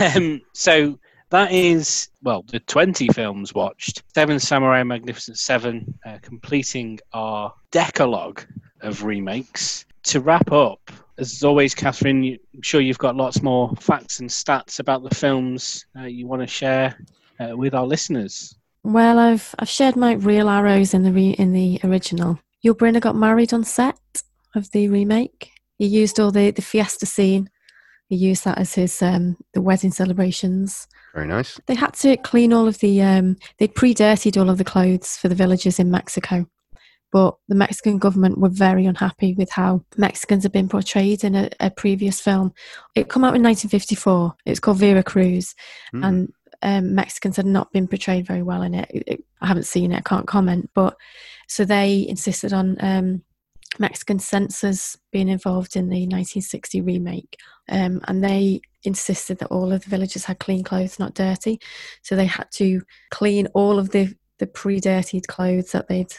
Um, so that is well the 20 films watched. Seven Samurai, Magnificent Seven, uh, completing our decalogue of remakes. To wrap up, as always, Catherine, I'm sure you've got lots more facts and stats about the films uh, you want to share uh, with our listeners. Well, I've I've shared my real arrows in the re- in the original. Yul Brynner got married on set of the remake. He used all the the fiesta scene. He used that as his um, the wedding celebrations. Very nice. They had to clean all of the um, they pre-dirtied all of the clothes for the villagers in Mexico. But the Mexican government were very unhappy with how Mexicans had been portrayed in a, a previous film. It came out in 1954. It's called Vera Cruz, Hmm. and um, Mexicans had not been portrayed very well in it. I haven't seen it, I can't comment. But so they insisted on um, Mexican censors being involved in the 1960 remake, um, and they insisted that all of the villagers had clean clothes, not dirty. So they had to clean all of the the pre-dirtied clothes that they'd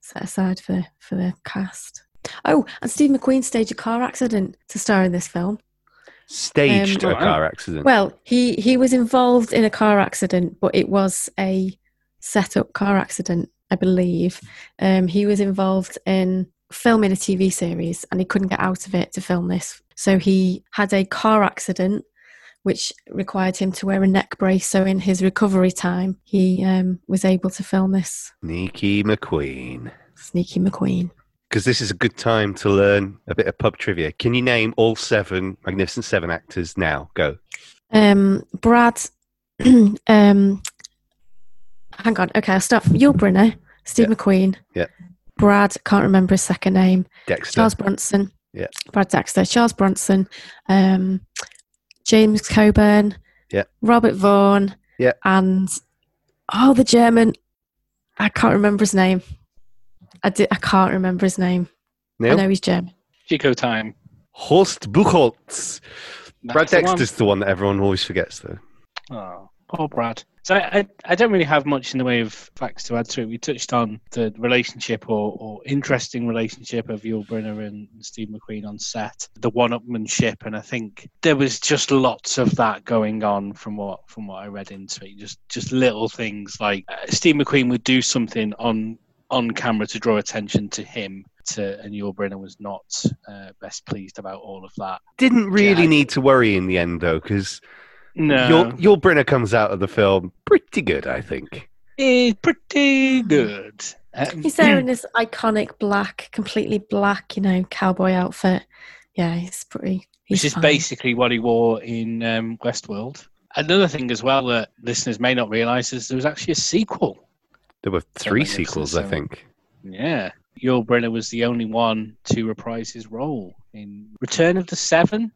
set aside for for the cast. Oh, and Steve McQueen staged a car accident to star in this film. Staged Um, a car accident. Well, he he was involved in a car accident, but it was a set up car accident, I believe. Um, he was involved in filming a TV series, and he couldn't get out of it to film this. So he had a car accident, which required him to wear a neck brace. So in his recovery time, he um, was able to film this. Sneaky McQueen. Sneaky McQueen. Because this is a good time to learn a bit of pub trivia. Can you name all seven Magnificent Seven actors now? Go. Um, Brad. (clears throat) um, hang on. Okay, I'll start from Yul Brynner, Steve Yeah. McQueen. Yeah. Brad, can't remember his second name. Dexter. Charles Bronson. Yeah. Brad Dexter, Charles Bronson, um, James Coburn. Yeah. Robert Vaughn. Yeah. And oh, the German. I can't remember his name. I did. I can't remember his name. I know he's German. Chico time. Horst Buchholz. Brad That's the one. Dexter's the one that everyone always forgets, though. Oh, poor Brad. So I, I, I don't really have much in the way of facts to add to it. We touched on the relationship or, or interesting relationship of Yul Brynner and Steve McQueen on set, the one-upmanship, and I think there was just lots of that going on from what from what I read into it. Just just little things like uh, Steve McQueen would do something on on camera to draw attention to him. To, and Yul Brynner was not uh, best pleased about all of that. Didn't really Yeah. need to worry in the end, though, because No, your, Yul Brynner comes out of the film pretty good, I think. is pretty good. Um, He's there in (clears throat) his iconic black, completely black, you know, cowboy outfit. Yeah, he's pretty. He's which is fine. basically what he wore in um, Westworld. Another thing as well that listeners may not realise is there was actually a sequel. There were three Magnificent sequels, I think. Yeah. Yul Brynner was the only one to reprise his role in Return of the Seven,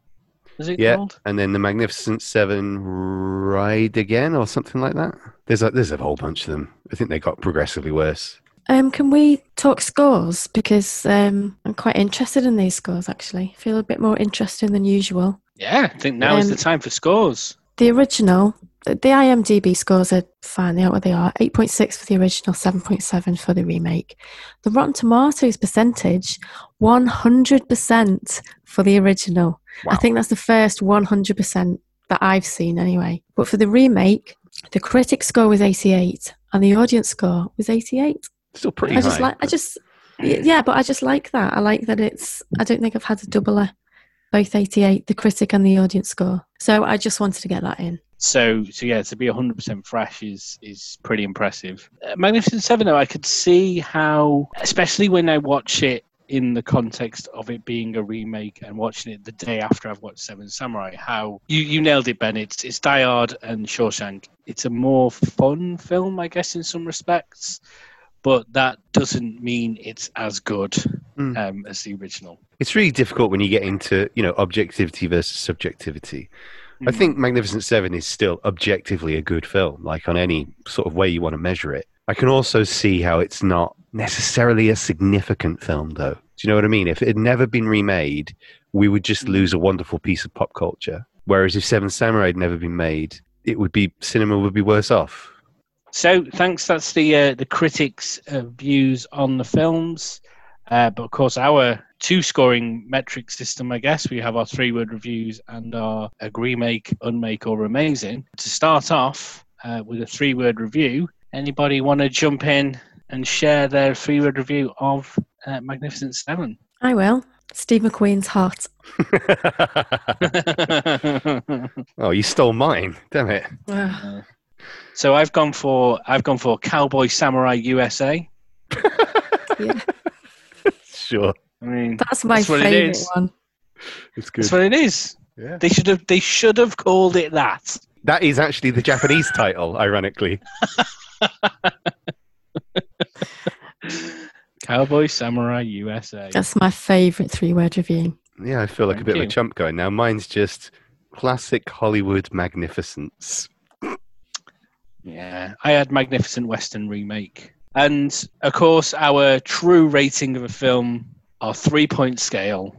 was it Yeah. called? And then the Magnificent Seven Ride Again or something like that. There's a, there's a whole bunch of them. I think they got progressively worse. Um, can we talk scores? Because um, I'm quite interested in these scores, actually. I feel a bit more interesting than usual. Yeah, I think now is the Um, time for scores. The original, the IMDb scores are fine, they are what they are 8.6 for the original, 7.7 for the remake. The Rotten Tomatoes percentage, 100% for the original. I think that's the first 100% that I've seen anyway. But for the remake, the critic score was 88 and the audience score was 88. Still pretty I high. just like, I just, yeah, but I just like that. I like that it's, I don't think I've had a doubler, both 88, the critic and the audience score. So I just wanted to get that in. So, so yeah, to be 100% fresh is is pretty impressive. Uh, Magnificent Seven, though, I could see how, especially when I watch it in the context of it being a remake and watching it the day after I've watched Seven Samurai, how you, you nailed it, Ben. It's it's Die Hard and Shawshank. It's a more fun film, I guess, in some respects, but that doesn't mean it's as good Mm. um, as the original. It's really difficult when you get into, you know, objectivity versus subjectivity. I Mm. think Magnificent Seven is still objectively a good film, like on any sort of way you want to measure it. I can also see how it's not necessarily a significant film, though. Do you know what I mean? If it had never been remade, we would just lose a wonderful piece of pop culture. Whereas if Seven Samurai had never been made, it would be cinema would be worse off. So thanks. That's the uh, the critics' uh, views on the films. Uh, but of course, our two scoring metric system. I guess we have our three word reviews and our agree, make, unmake, or remazing. To start off uh, with a three word review, anybody want to jump in and share their three word review of uh, Magnificent Seven? I will. Steve McQueen's heart. (laughs) oh, you stole mine. Damn it. Ugh. (sighs) so I've gone for I've gone for Cowboy Samurai USA. (laughs) yeah, (laughs) Sure. I mean, that's my That's what it favourite one. It's good. that's what it is. Yeah. They should have they should have called it that. That is actually the Japanese title, ironically. (laughs) Cowboy Samurai USA. That's my favourite three word review. Yeah, I feel like a Thank bit of a chump going now. Mine's just classic Hollywood magnificence. Yeah, I had Magnificent Western remake, and of course our true rating of a film, our three point scale.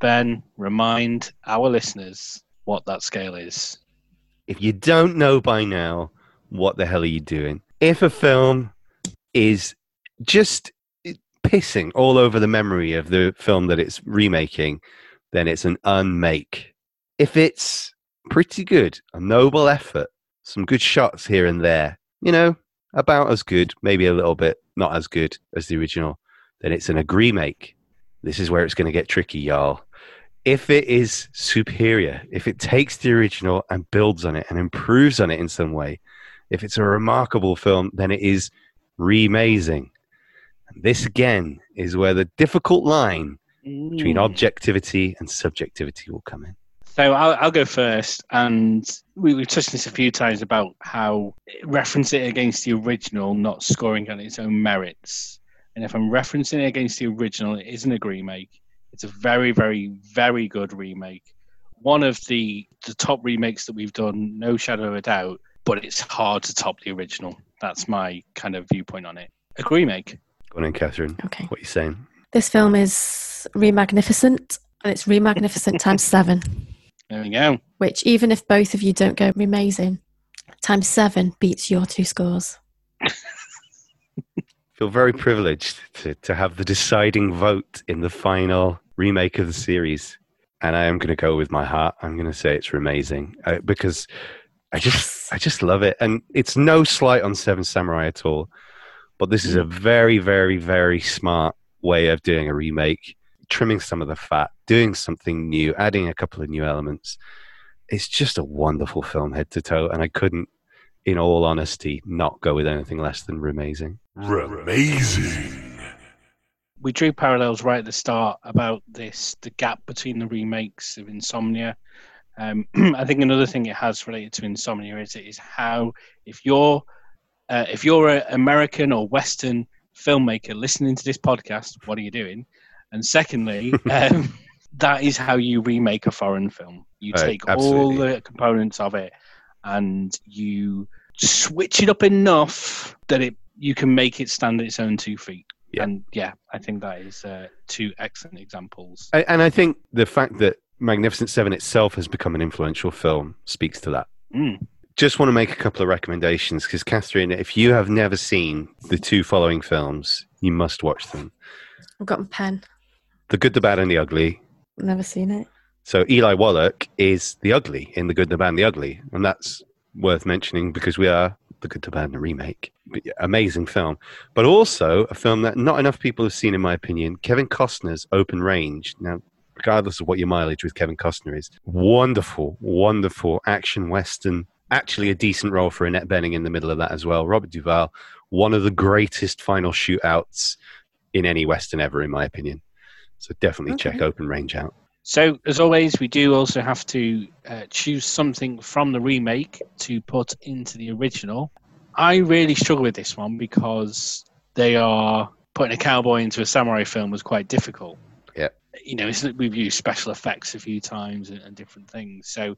Ben, remind our listeners what that scale is. If you don't know by now, what the hell are you doing? If a film is just pissing all over the memory of the film that it's remaking, then it's an unmake. If it's pretty good, a noble effort, some good shots here and there, you know, about as good, maybe a little bit not as good as the original, then it's an agree make. This is where it's going to get tricky, y'all. If it is superior, if it takes the original and builds on it and improves on it in some way, if it's a remarkable film, then it is remazing. And this again is where the difficult line between Mm. objectivity and subjectivity will come in. So I'll, I'll go first, and we, we've touched this a few times about how reference it against the original, not scoring on its own merits. And if I'm referencing it against the original, it isn't a remake. It's a very, very, very good remake. One of the the top remakes that we've done, no shadow of a doubt. But it's hard to top the original. That's my kind of viewpoint on it. A remake. Go on in, Catherine. Okay. What are you saying? This film is remagnificent, and it's remagnificent (laughs) times seven. There we go. Which, even if both of you don't go remazing, times seven beats your two scores. (laughs) feel very privileged to, to have the deciding vote in the final remake of the series. And I am going to go with my heart. I'm going to say it's amazing uh, because I just, I just love it. And it's no slight on Seven Samurai at all. But this is a very, very, very smart way of doing a remake, trimming some of the fat, doing something new, adding a couple of new elements. It's just a wonderful film, head to toe. And I couldn't in all honesty, not go with anything less than amazing. Amazing. we drew parallels right at the start about this the gap between the remakes of Insomnia. Um, (clears throat) I think another thing it has related to Insomnia is is how if you're uh, if you're an American or Western filmmaker listening to this podcast, what are you doing? And secondly, (laughs) um, that is how you remake a foreign film. You Right, take all the components of it and you switch it up enough that it you can make it stand on its own two feet. Yeah. And yeah, I think that is uh, two excellent examples. I- And I think the fact that Magnificent Seven itself has become an influential film speaks to that. Mm. Just want to make a couple of recommendations because, Catherine, if you have never seen the two following films, you must watch them I've got my pen. The Good, the Bad, and the Ugly. Never seen it. So, Eli Wallach is the ugly in The Good, the Bad, and the Ugly. And that's worth mentioning because we are The Good, to Bad, and the remake. Amazing film. But also a film that not enough people have seen, in my opinion Kevin Costner's Open Range. Now, regardless of what your mileage with Kevin Costner is, wonderful, wonderful action western. Actually, a decent role for Annette Bening in the middle of that as well. Robert Duvall, one of the greatest final shootouts in any western ever, in my opinion. So definitely check Open Range out. So, as always, we do also have to uh, choose something from the remake to put into the original. I really struggle with this one because they are putting a cowboy into a samurai film was quite difficult. Yeah. You know, we've used special effects a few times and, and different things. So,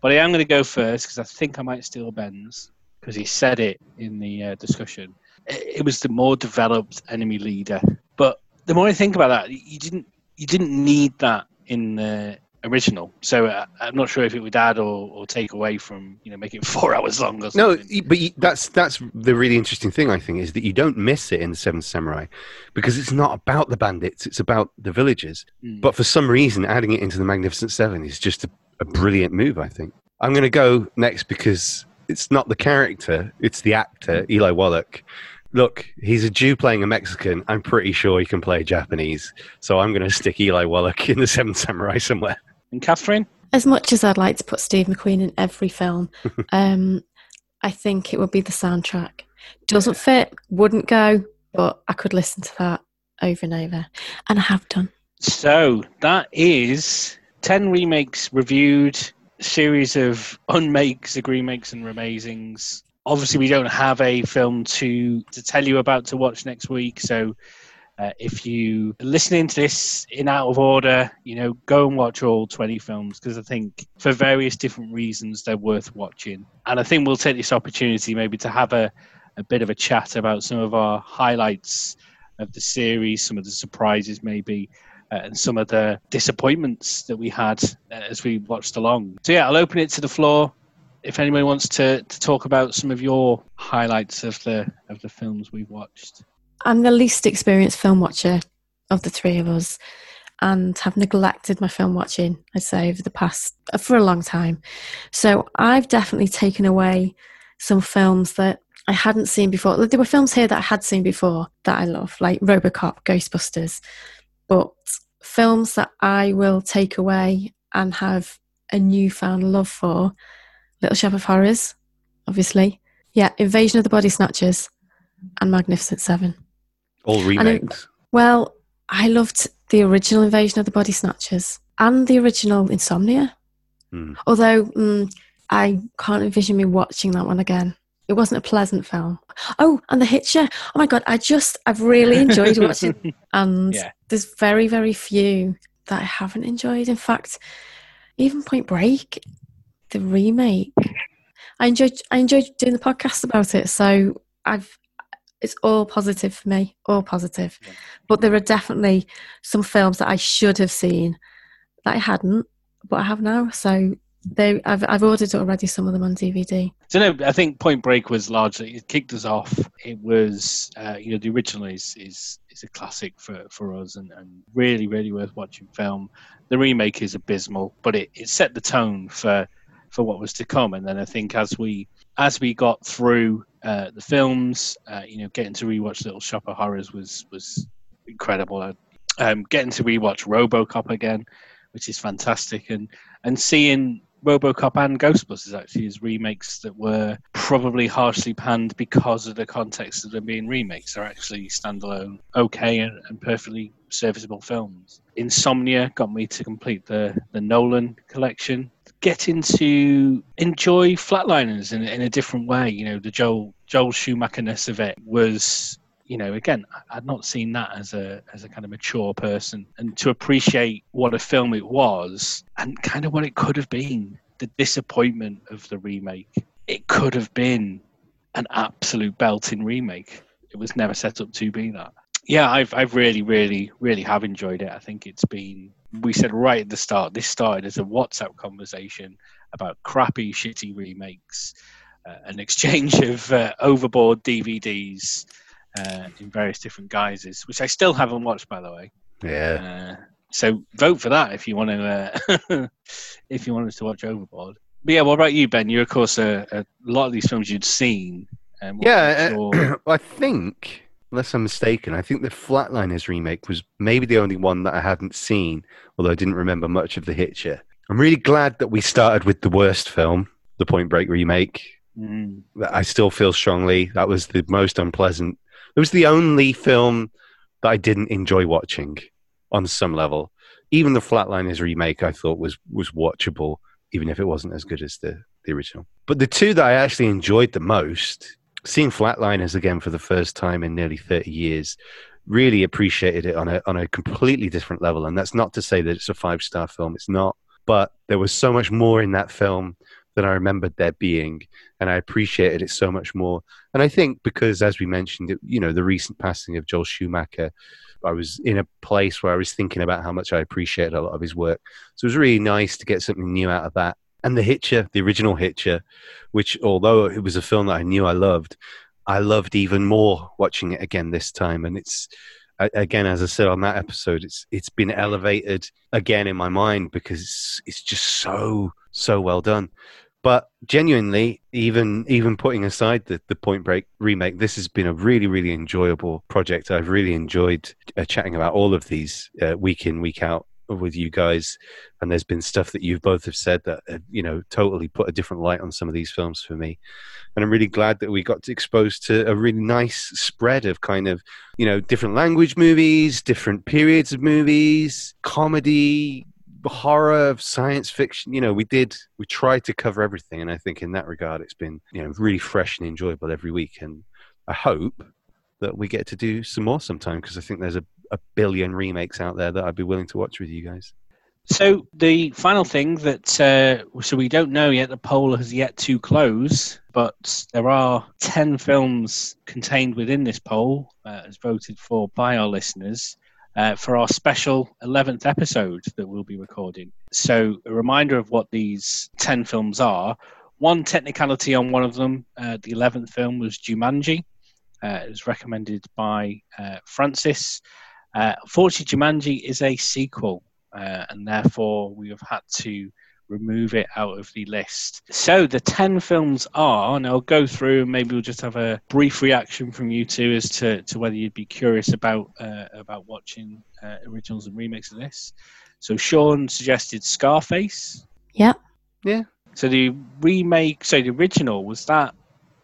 but I am going to go first because I think I might steal Ben's because he said it in the uh, discussion. It, it was the more developed enemy leader, but the more I think about that, you didn't you didn't need that in the original. So uh, I'm not sure if it would add or, or take away from you know make it (laughs) four hours long or No, something. y- but y- that's that's the really interesting thing I think is that you don't miss it in the Seventh Samurai because it's not about the bandits; it's about the villagers. Mm. But for some reason, adding it into the Magnificent Seven is just a, a brilliant move. I think I'm going to go next because it's not the character; it's the actor Eli Wallach. Look, he's a Jew playing a Mexican. I'm pretty sure he can play Japanese, so I'm going to stick Eli Wallach in the Seventh Samurai somewhere. and Catherine, As much as I'd like to put Steve McQueen in every film, (laughs) um, I think it would be the soundtrack. Doesn't fit, wouldn't go, but I could listen to that over and over, and I have done. so that is ten remakes reviewed, series of unmakes, remakes, and remazings. Obviously, we don't have a film to to tell you about to watch next week, so. Uh, if you are listening to this in out of order, you know, go and watch all 20 films because I think for various different reasons they're worth watching. And I think we'll take this opportunity maybe to have a, a bit of a chat about some of our highlights of the series, some of the surprises maybe, uh, and some of the disappointments that we had uh, as we watched along. So yeah, I'll open it to the floor. If anyone wants to, to talk about some of your highlights of the of the films we've watched. I'm the least experienced film watcher of the three of us and have neglected my film watching, I'd say, over the past, uh, for a long time. So I've definitely taken away some films that I hadn't seen before. There were films here that I had seen before that I love, like Robocop, Ghostbusters. But films that I will take away and have a newfound love for Little Shop of Horrors, obviously. Yeah, Invasion of the Body Snatchers and Magnificent Seven. All it- remakes. Well, I loved the original Invasion of the Body Snatchers and the original Insomnia. Hmm. Although mm, I can't envision me watching that one again. It wasn't a pleasant film. Oh, and The Hitcher. Oh my God, I just, I've really enjoyed watching (laughs) and Yeah. there's very, very few that I haven't enjoyed. In fact, even Point Break, the remake, I enjoyed. I enjoyed doing the podcast about it. So I've, it's all positive for me, all positive. Yeah. But there are definitely some films that I should have seen that I hadn't, but I have now. So they, I've, I've ordered already some of them on DVD. So no, I think Point Break was largely it kicked us off. It was uh, you know the original is is is a classic for, for us and, and really really worth watching film. The remake is abysmal, but it, it set the tone for for what was to come. And then I think as we as we got through uh, the films, uh, you know, getting to rewatch Little Shop of Horrors was was incredible. Um, getting to rewatch RoboCop again, which is fantastic, and and seeing RoboCop and Ghostbusters actually as remakes that were probably harshly panned because of the context of them being remakes. They're actually standalone, okay, and, and perfectly serviceable films. Insomnia got me to complete the the Nolan collection. Getting to enjoy Flatliners in, in a different way, you know, the Joel Joel Schumacherness of it was you know, again, I'd not seen that as a as a kind of mature person, and to appreciate what a film it was and kind of what it could have been. The disappointment of the remake. It could have been an absolute belting remake. It was never set up to be that. Yeah, I've I've really, really, really have enjoyed it. I think it's been. We said right at the start. This started as a WhatsApp conversation about crappy, shitty remakes, uh, an (laughs) exchange of uh, overboard DVDs uh, in various different guises, which I still haven't watched, by the way. Yeah. Uh, so vote for that if you want to. Uh, (laughs) if you want us to watch Overboard. But yeah, what about you, Ben? You, of course, uh, a lot of these films you'd seen. Um, Yeah, uh, your- (clears throat) I think, unless I'm mistaken, I think the Flatliners remake was maybe the only one that I hadn't seen, although I didn't remember much of the Hitcher. I'm really glad that we started with the worst film, the Point Break remake. Mm, I still feel strongly that was the most unpleasant. It was the only film that I didn't enjoy watching on some level. Even the Flatliners remake, I thought was was watchable, even if it wasn't as good as the the original. But the two that I actually enjoyed the most, seeing Flatliners again for the first time in nearly thirty years, really appreciated it on a on a completely different level. And that's not to say that it's a five star film. It's not. But there was so much more in that film than I remembered there being, and I appreciated it so much more. And I think because, as we mentioned, you know, the recent passing of Joel Schumacher, I was in a place where I was thinking about how much I appreciated a lot of his work. So it was really nice to get something new out of that. And the Hitcher, the original Hitcher, which although it was a film that I knew I loved, I loved even more watching it again this time. And it's again, as I said on that episode, it's it's been elevated again in my mind because it's, just so so well done. But genuinely, even even putting aside the, the Point Break remake, this has been a really really enjoyable project. I've really enjoyed uh, chatting about all of these uh, week in week out with you guys, and there's been stuff that you both have said that uh, you know totally put a different light on some of these films for me. And I'm really glad that we got exposed to a really nice spread of kind of you know different language movies, different periods of movies, comedy, horror science fiction you know we did we tried to cover everything and i think in that regard it's been you know really fresh and enjoyable every week and i hope that we get to do some more sometime because i think there's a, a billion remakes out there that i'd be willing to watch with you guys So the final thing that uh, so we don't know yet. The poll has yet to close, but there are ten films contained within this poll uh, as voted for by our listeners uh, for our special eleventh episode that we'll be recording. So a reminder of what these ten films are. One technicality on one of them. Uh, the eleventh film was Jumanji. Uh, it was recommended by uh, Frances. Uh, unfortunately, Jumanji is a sequel uh, and therefore we have had to remove it out of the list. So the 10 films are, and I'll go through and maybe we'll just have a brief reaction from you two as to, to whether you'd be curious about uh, about watching uh, originals and remakes of this. So Sean suggested Scarface. Yeah. Yeah. So the remake, so the original was that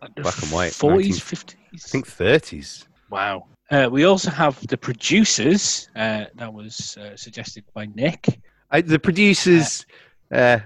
like the Black and white, 40s, 19 50s? i think 30s Wow. Uh, we also have the producers. Uh, that was uh, suggested by Nick. I, the producers uh,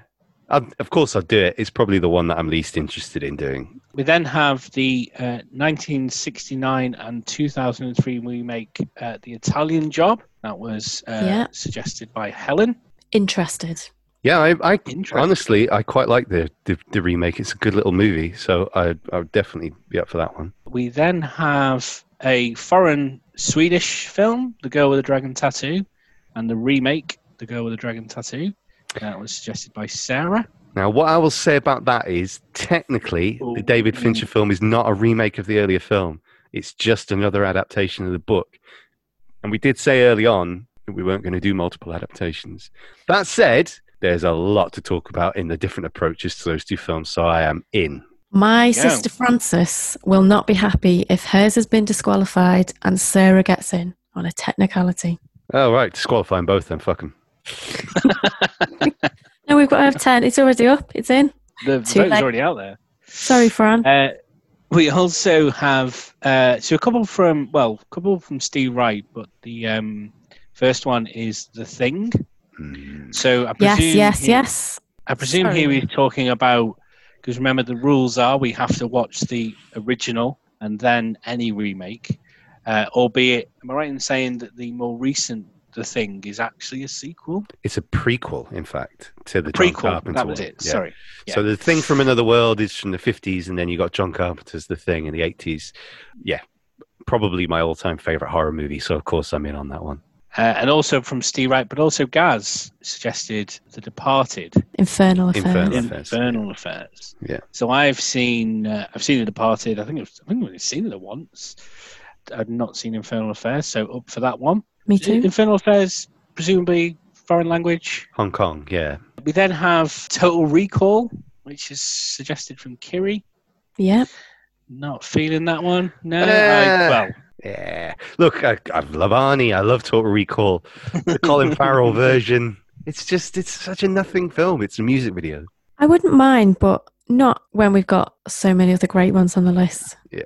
I'll, of course i'll do it it's probably the one that i'm least interested in doing We then have the uh, 1969 and 2003 remake, uh, The Italian Job. That was uh, Yeah. suggested by Helen. Interested. yeah i, I Interesting. honestly i quite like the, the the remake it's a good little movie so i i would definitely be up for that one We then have a foreign Swedish film, The Girl with the Dragon Tattoo, and the remake, The Girl with the Dragon Tattoo. That was suggested by Sarah. Now, what I will say about that is technically, the David Fincher film is not a remake of the earlier film. It's just another adaptation of the book. And we did say early on that we weren't going to do multiple adaptations. That said, there's a lot to talk about in the different approaches to those two films, so I am in. My Yeah. sister Frances will not be happy if hers has been disqualified and Sarah gets in on a technicality. Oh, right, disqualifying both then, Fuck them. (laughs) No, we've got to have 10. It's already up. It's in. The Too vote's late. already out there. Sorry, Fran. Uh, we also have uh, so a couple from well, a couple from Steve Wright, but the um, first one is the Thing. Hmm. So I presume yes, he- yes. I presume Sorry. here he's talking about because remember the rules are we have to watch the original and then any remake, uh, albeit am I right in saying that the more recent The Thing is actually a sequel? It's a prequel, in fact, to the John Prequel. Carpenter That was it. Yeah. Sorry. Yeah. So the thing from another world is from the fifties, and then you got John Carpenter's The Thing in the eighties. Yeah, probably my all-time favorite horror movie. So of course I'm in on that one. Uh, and also from Steve Wright, but also Gaz suggested The Departed. Infernal Affairs. Infernal. Affairs. Infernal Affairs. Yeah. So I've seen uh, I've seen The Departed. I think I've, I think I've only seen it once. I've not seen Infernal Affairs, so up for that one. Me too. Infernal Affairs, presumably foreign language. Hong Kong. Yeah, We then have Total Recall, which is suggested from Kiri. Yeah. Not feeling that one. No. Uh, I, well, yeah. Look, I, I love Arnie. I love Total Recall. The Colin (laughs) Farrell version. It's just it's such a nothing film. It's a music video. I wouldn't mind, but not when we've got so many other great ones on the list. Yeah.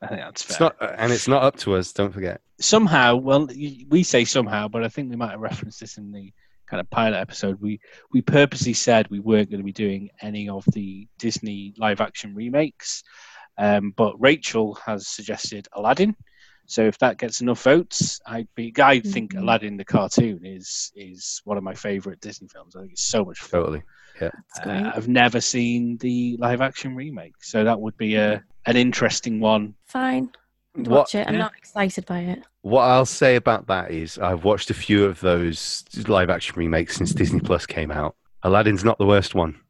I think that's fair. It's not, and it's not up to us. Don't forget. somehow, well, we say somehow, but I think we might have referenced this in the kind of pilot episode. We we purposely said we weren't going to be doing any of the Disney live action remakes, um, but Rachel has suggested Aladdin. So if that gets enough votes, I'd be. I think Mhm. Aladdin the cartoon is is one of my favorite Disney films. I think it's so much fun. Totally. Yeah. Uh. I've never seen the live action remake, so that would be a an interesting one. Fine. What- Watch it. I'm yeah. not excited by it. What I'll say about that is I've watched a few of those live action remakes since Disney Plus came out. Aladdin's not the worst one,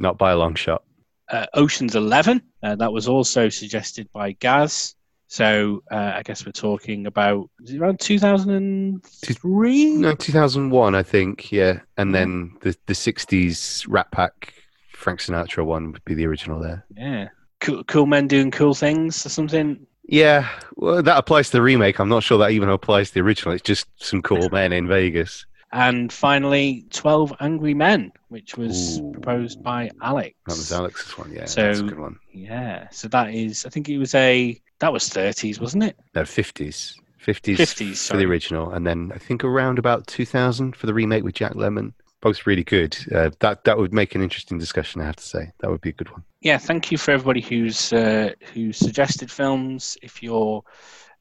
not by a long shot. uh, Ocean's Eleven. Uh, that was also suggested by Gaz. So uh, I guess we're talking about around 2003. No, 2001, I think, yeah. And then the, the 60s Rat Pack Frank Sinatra one would be the original there. Yeah, cool, cool men doing cool things or something. Yeah, well, that applies to the remake. I'm not sure that even applies to the original. It's just some cool (laughs) men in Vegas. And finally, Twelve Angry Men, which was Ooh. proposed by Alex. That was Alex's one, yeah. So- that's a good one. Yeah, so that is. I think it was a that was 30s, wasn't it? No, 50s. 50s, 50s, for sorry. the original, and then I think around about 2000 for the remake with Jack Lemmon. Both really good. Uh, that that would make an interesting discussion. I have to say that would be a good one. yeah, thank you for everybody who's uh, who suggested films. If you're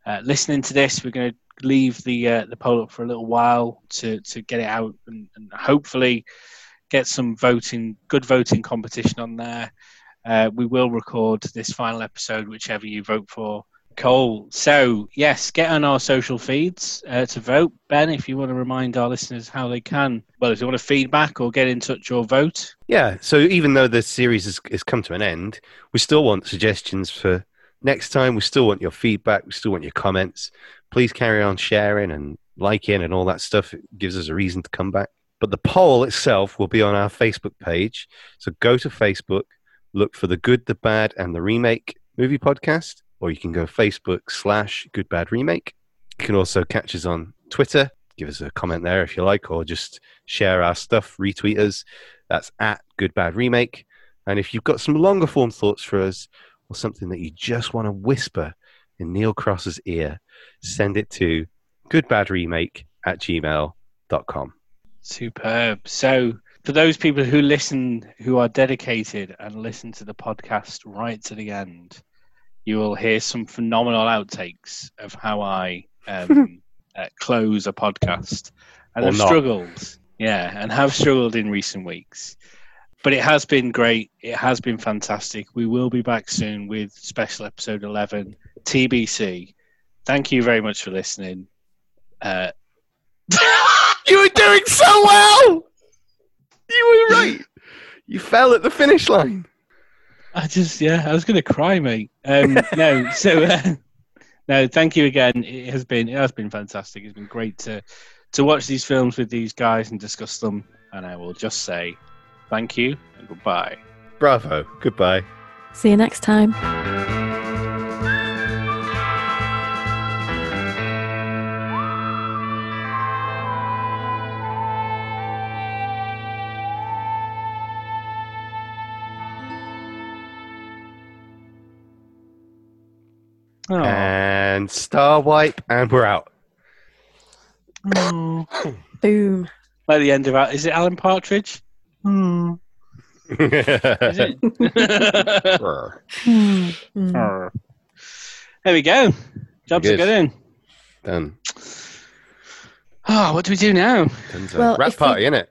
uh, listening to this, we're going to leave the uh, the poll up for a little while to to get it out and, and hopefully get some voting, good voting competition on there. Uh, we will record this final episode, whichever you vote for. Cole. So yes, get on our social feeds uh, to vote. Ben, if you want to remind our listeners how they can, well, if they want to feedback or get in touch or vote, Yeah. So even though the series has, has come to an end, we still want suggestions for next time. We still want your feedback. We still want your comments. Please carry on sharing and liking and all that stuff. It gives us a reason to come back. But the poll itself will be on our Facebook page. So go to Facebook, look for the Good, the Bad, and the Remake movie podcast, or you can go Facebook slash Good Bad Remake. You can also catch us on Twitter. Give us a comment there if you like, or just share our stuff, retweet us. That's at Good Bad Remake. And if you've got some longer form thoughts for us, or something that you just want to whisper in Neal Cross's ear, send it to goodbadremake at gmail.com. Superb. So, for those people who listen, who are dedicated and listen to the podcast right to the end, you will hear some phenomenal outtakes of how I um, (laughs) uh, close a podcast. And Or I've not. struggled, yeah, and have struggled in recent weeks. But it has been great. It has been fantastic. We will be back soon with special episode 11, TBC. Thank you very much for listening. Uh, (laughs) You were doing so well! You were right. (laughs) You fell at the finish line. I just, yeah, I was going to cry, mate. Um, (laughs) no, so uh, no, thank you again. It has been, it has been fantastic. It's been great to to watch these films with these guys and discuss them. And I will just say, Thank you and goodbye. Bravo. Goodbye. See you next time. Oh. And star wipe, and we're out. Oh. Boom. By the end of our, is it Alan Partridge? Hmm. Is it? (laughs) Mm. There we go. Jobs are Good. good in. Done. Oh, what do we do now? Done. Well, Rap if we- party, innit?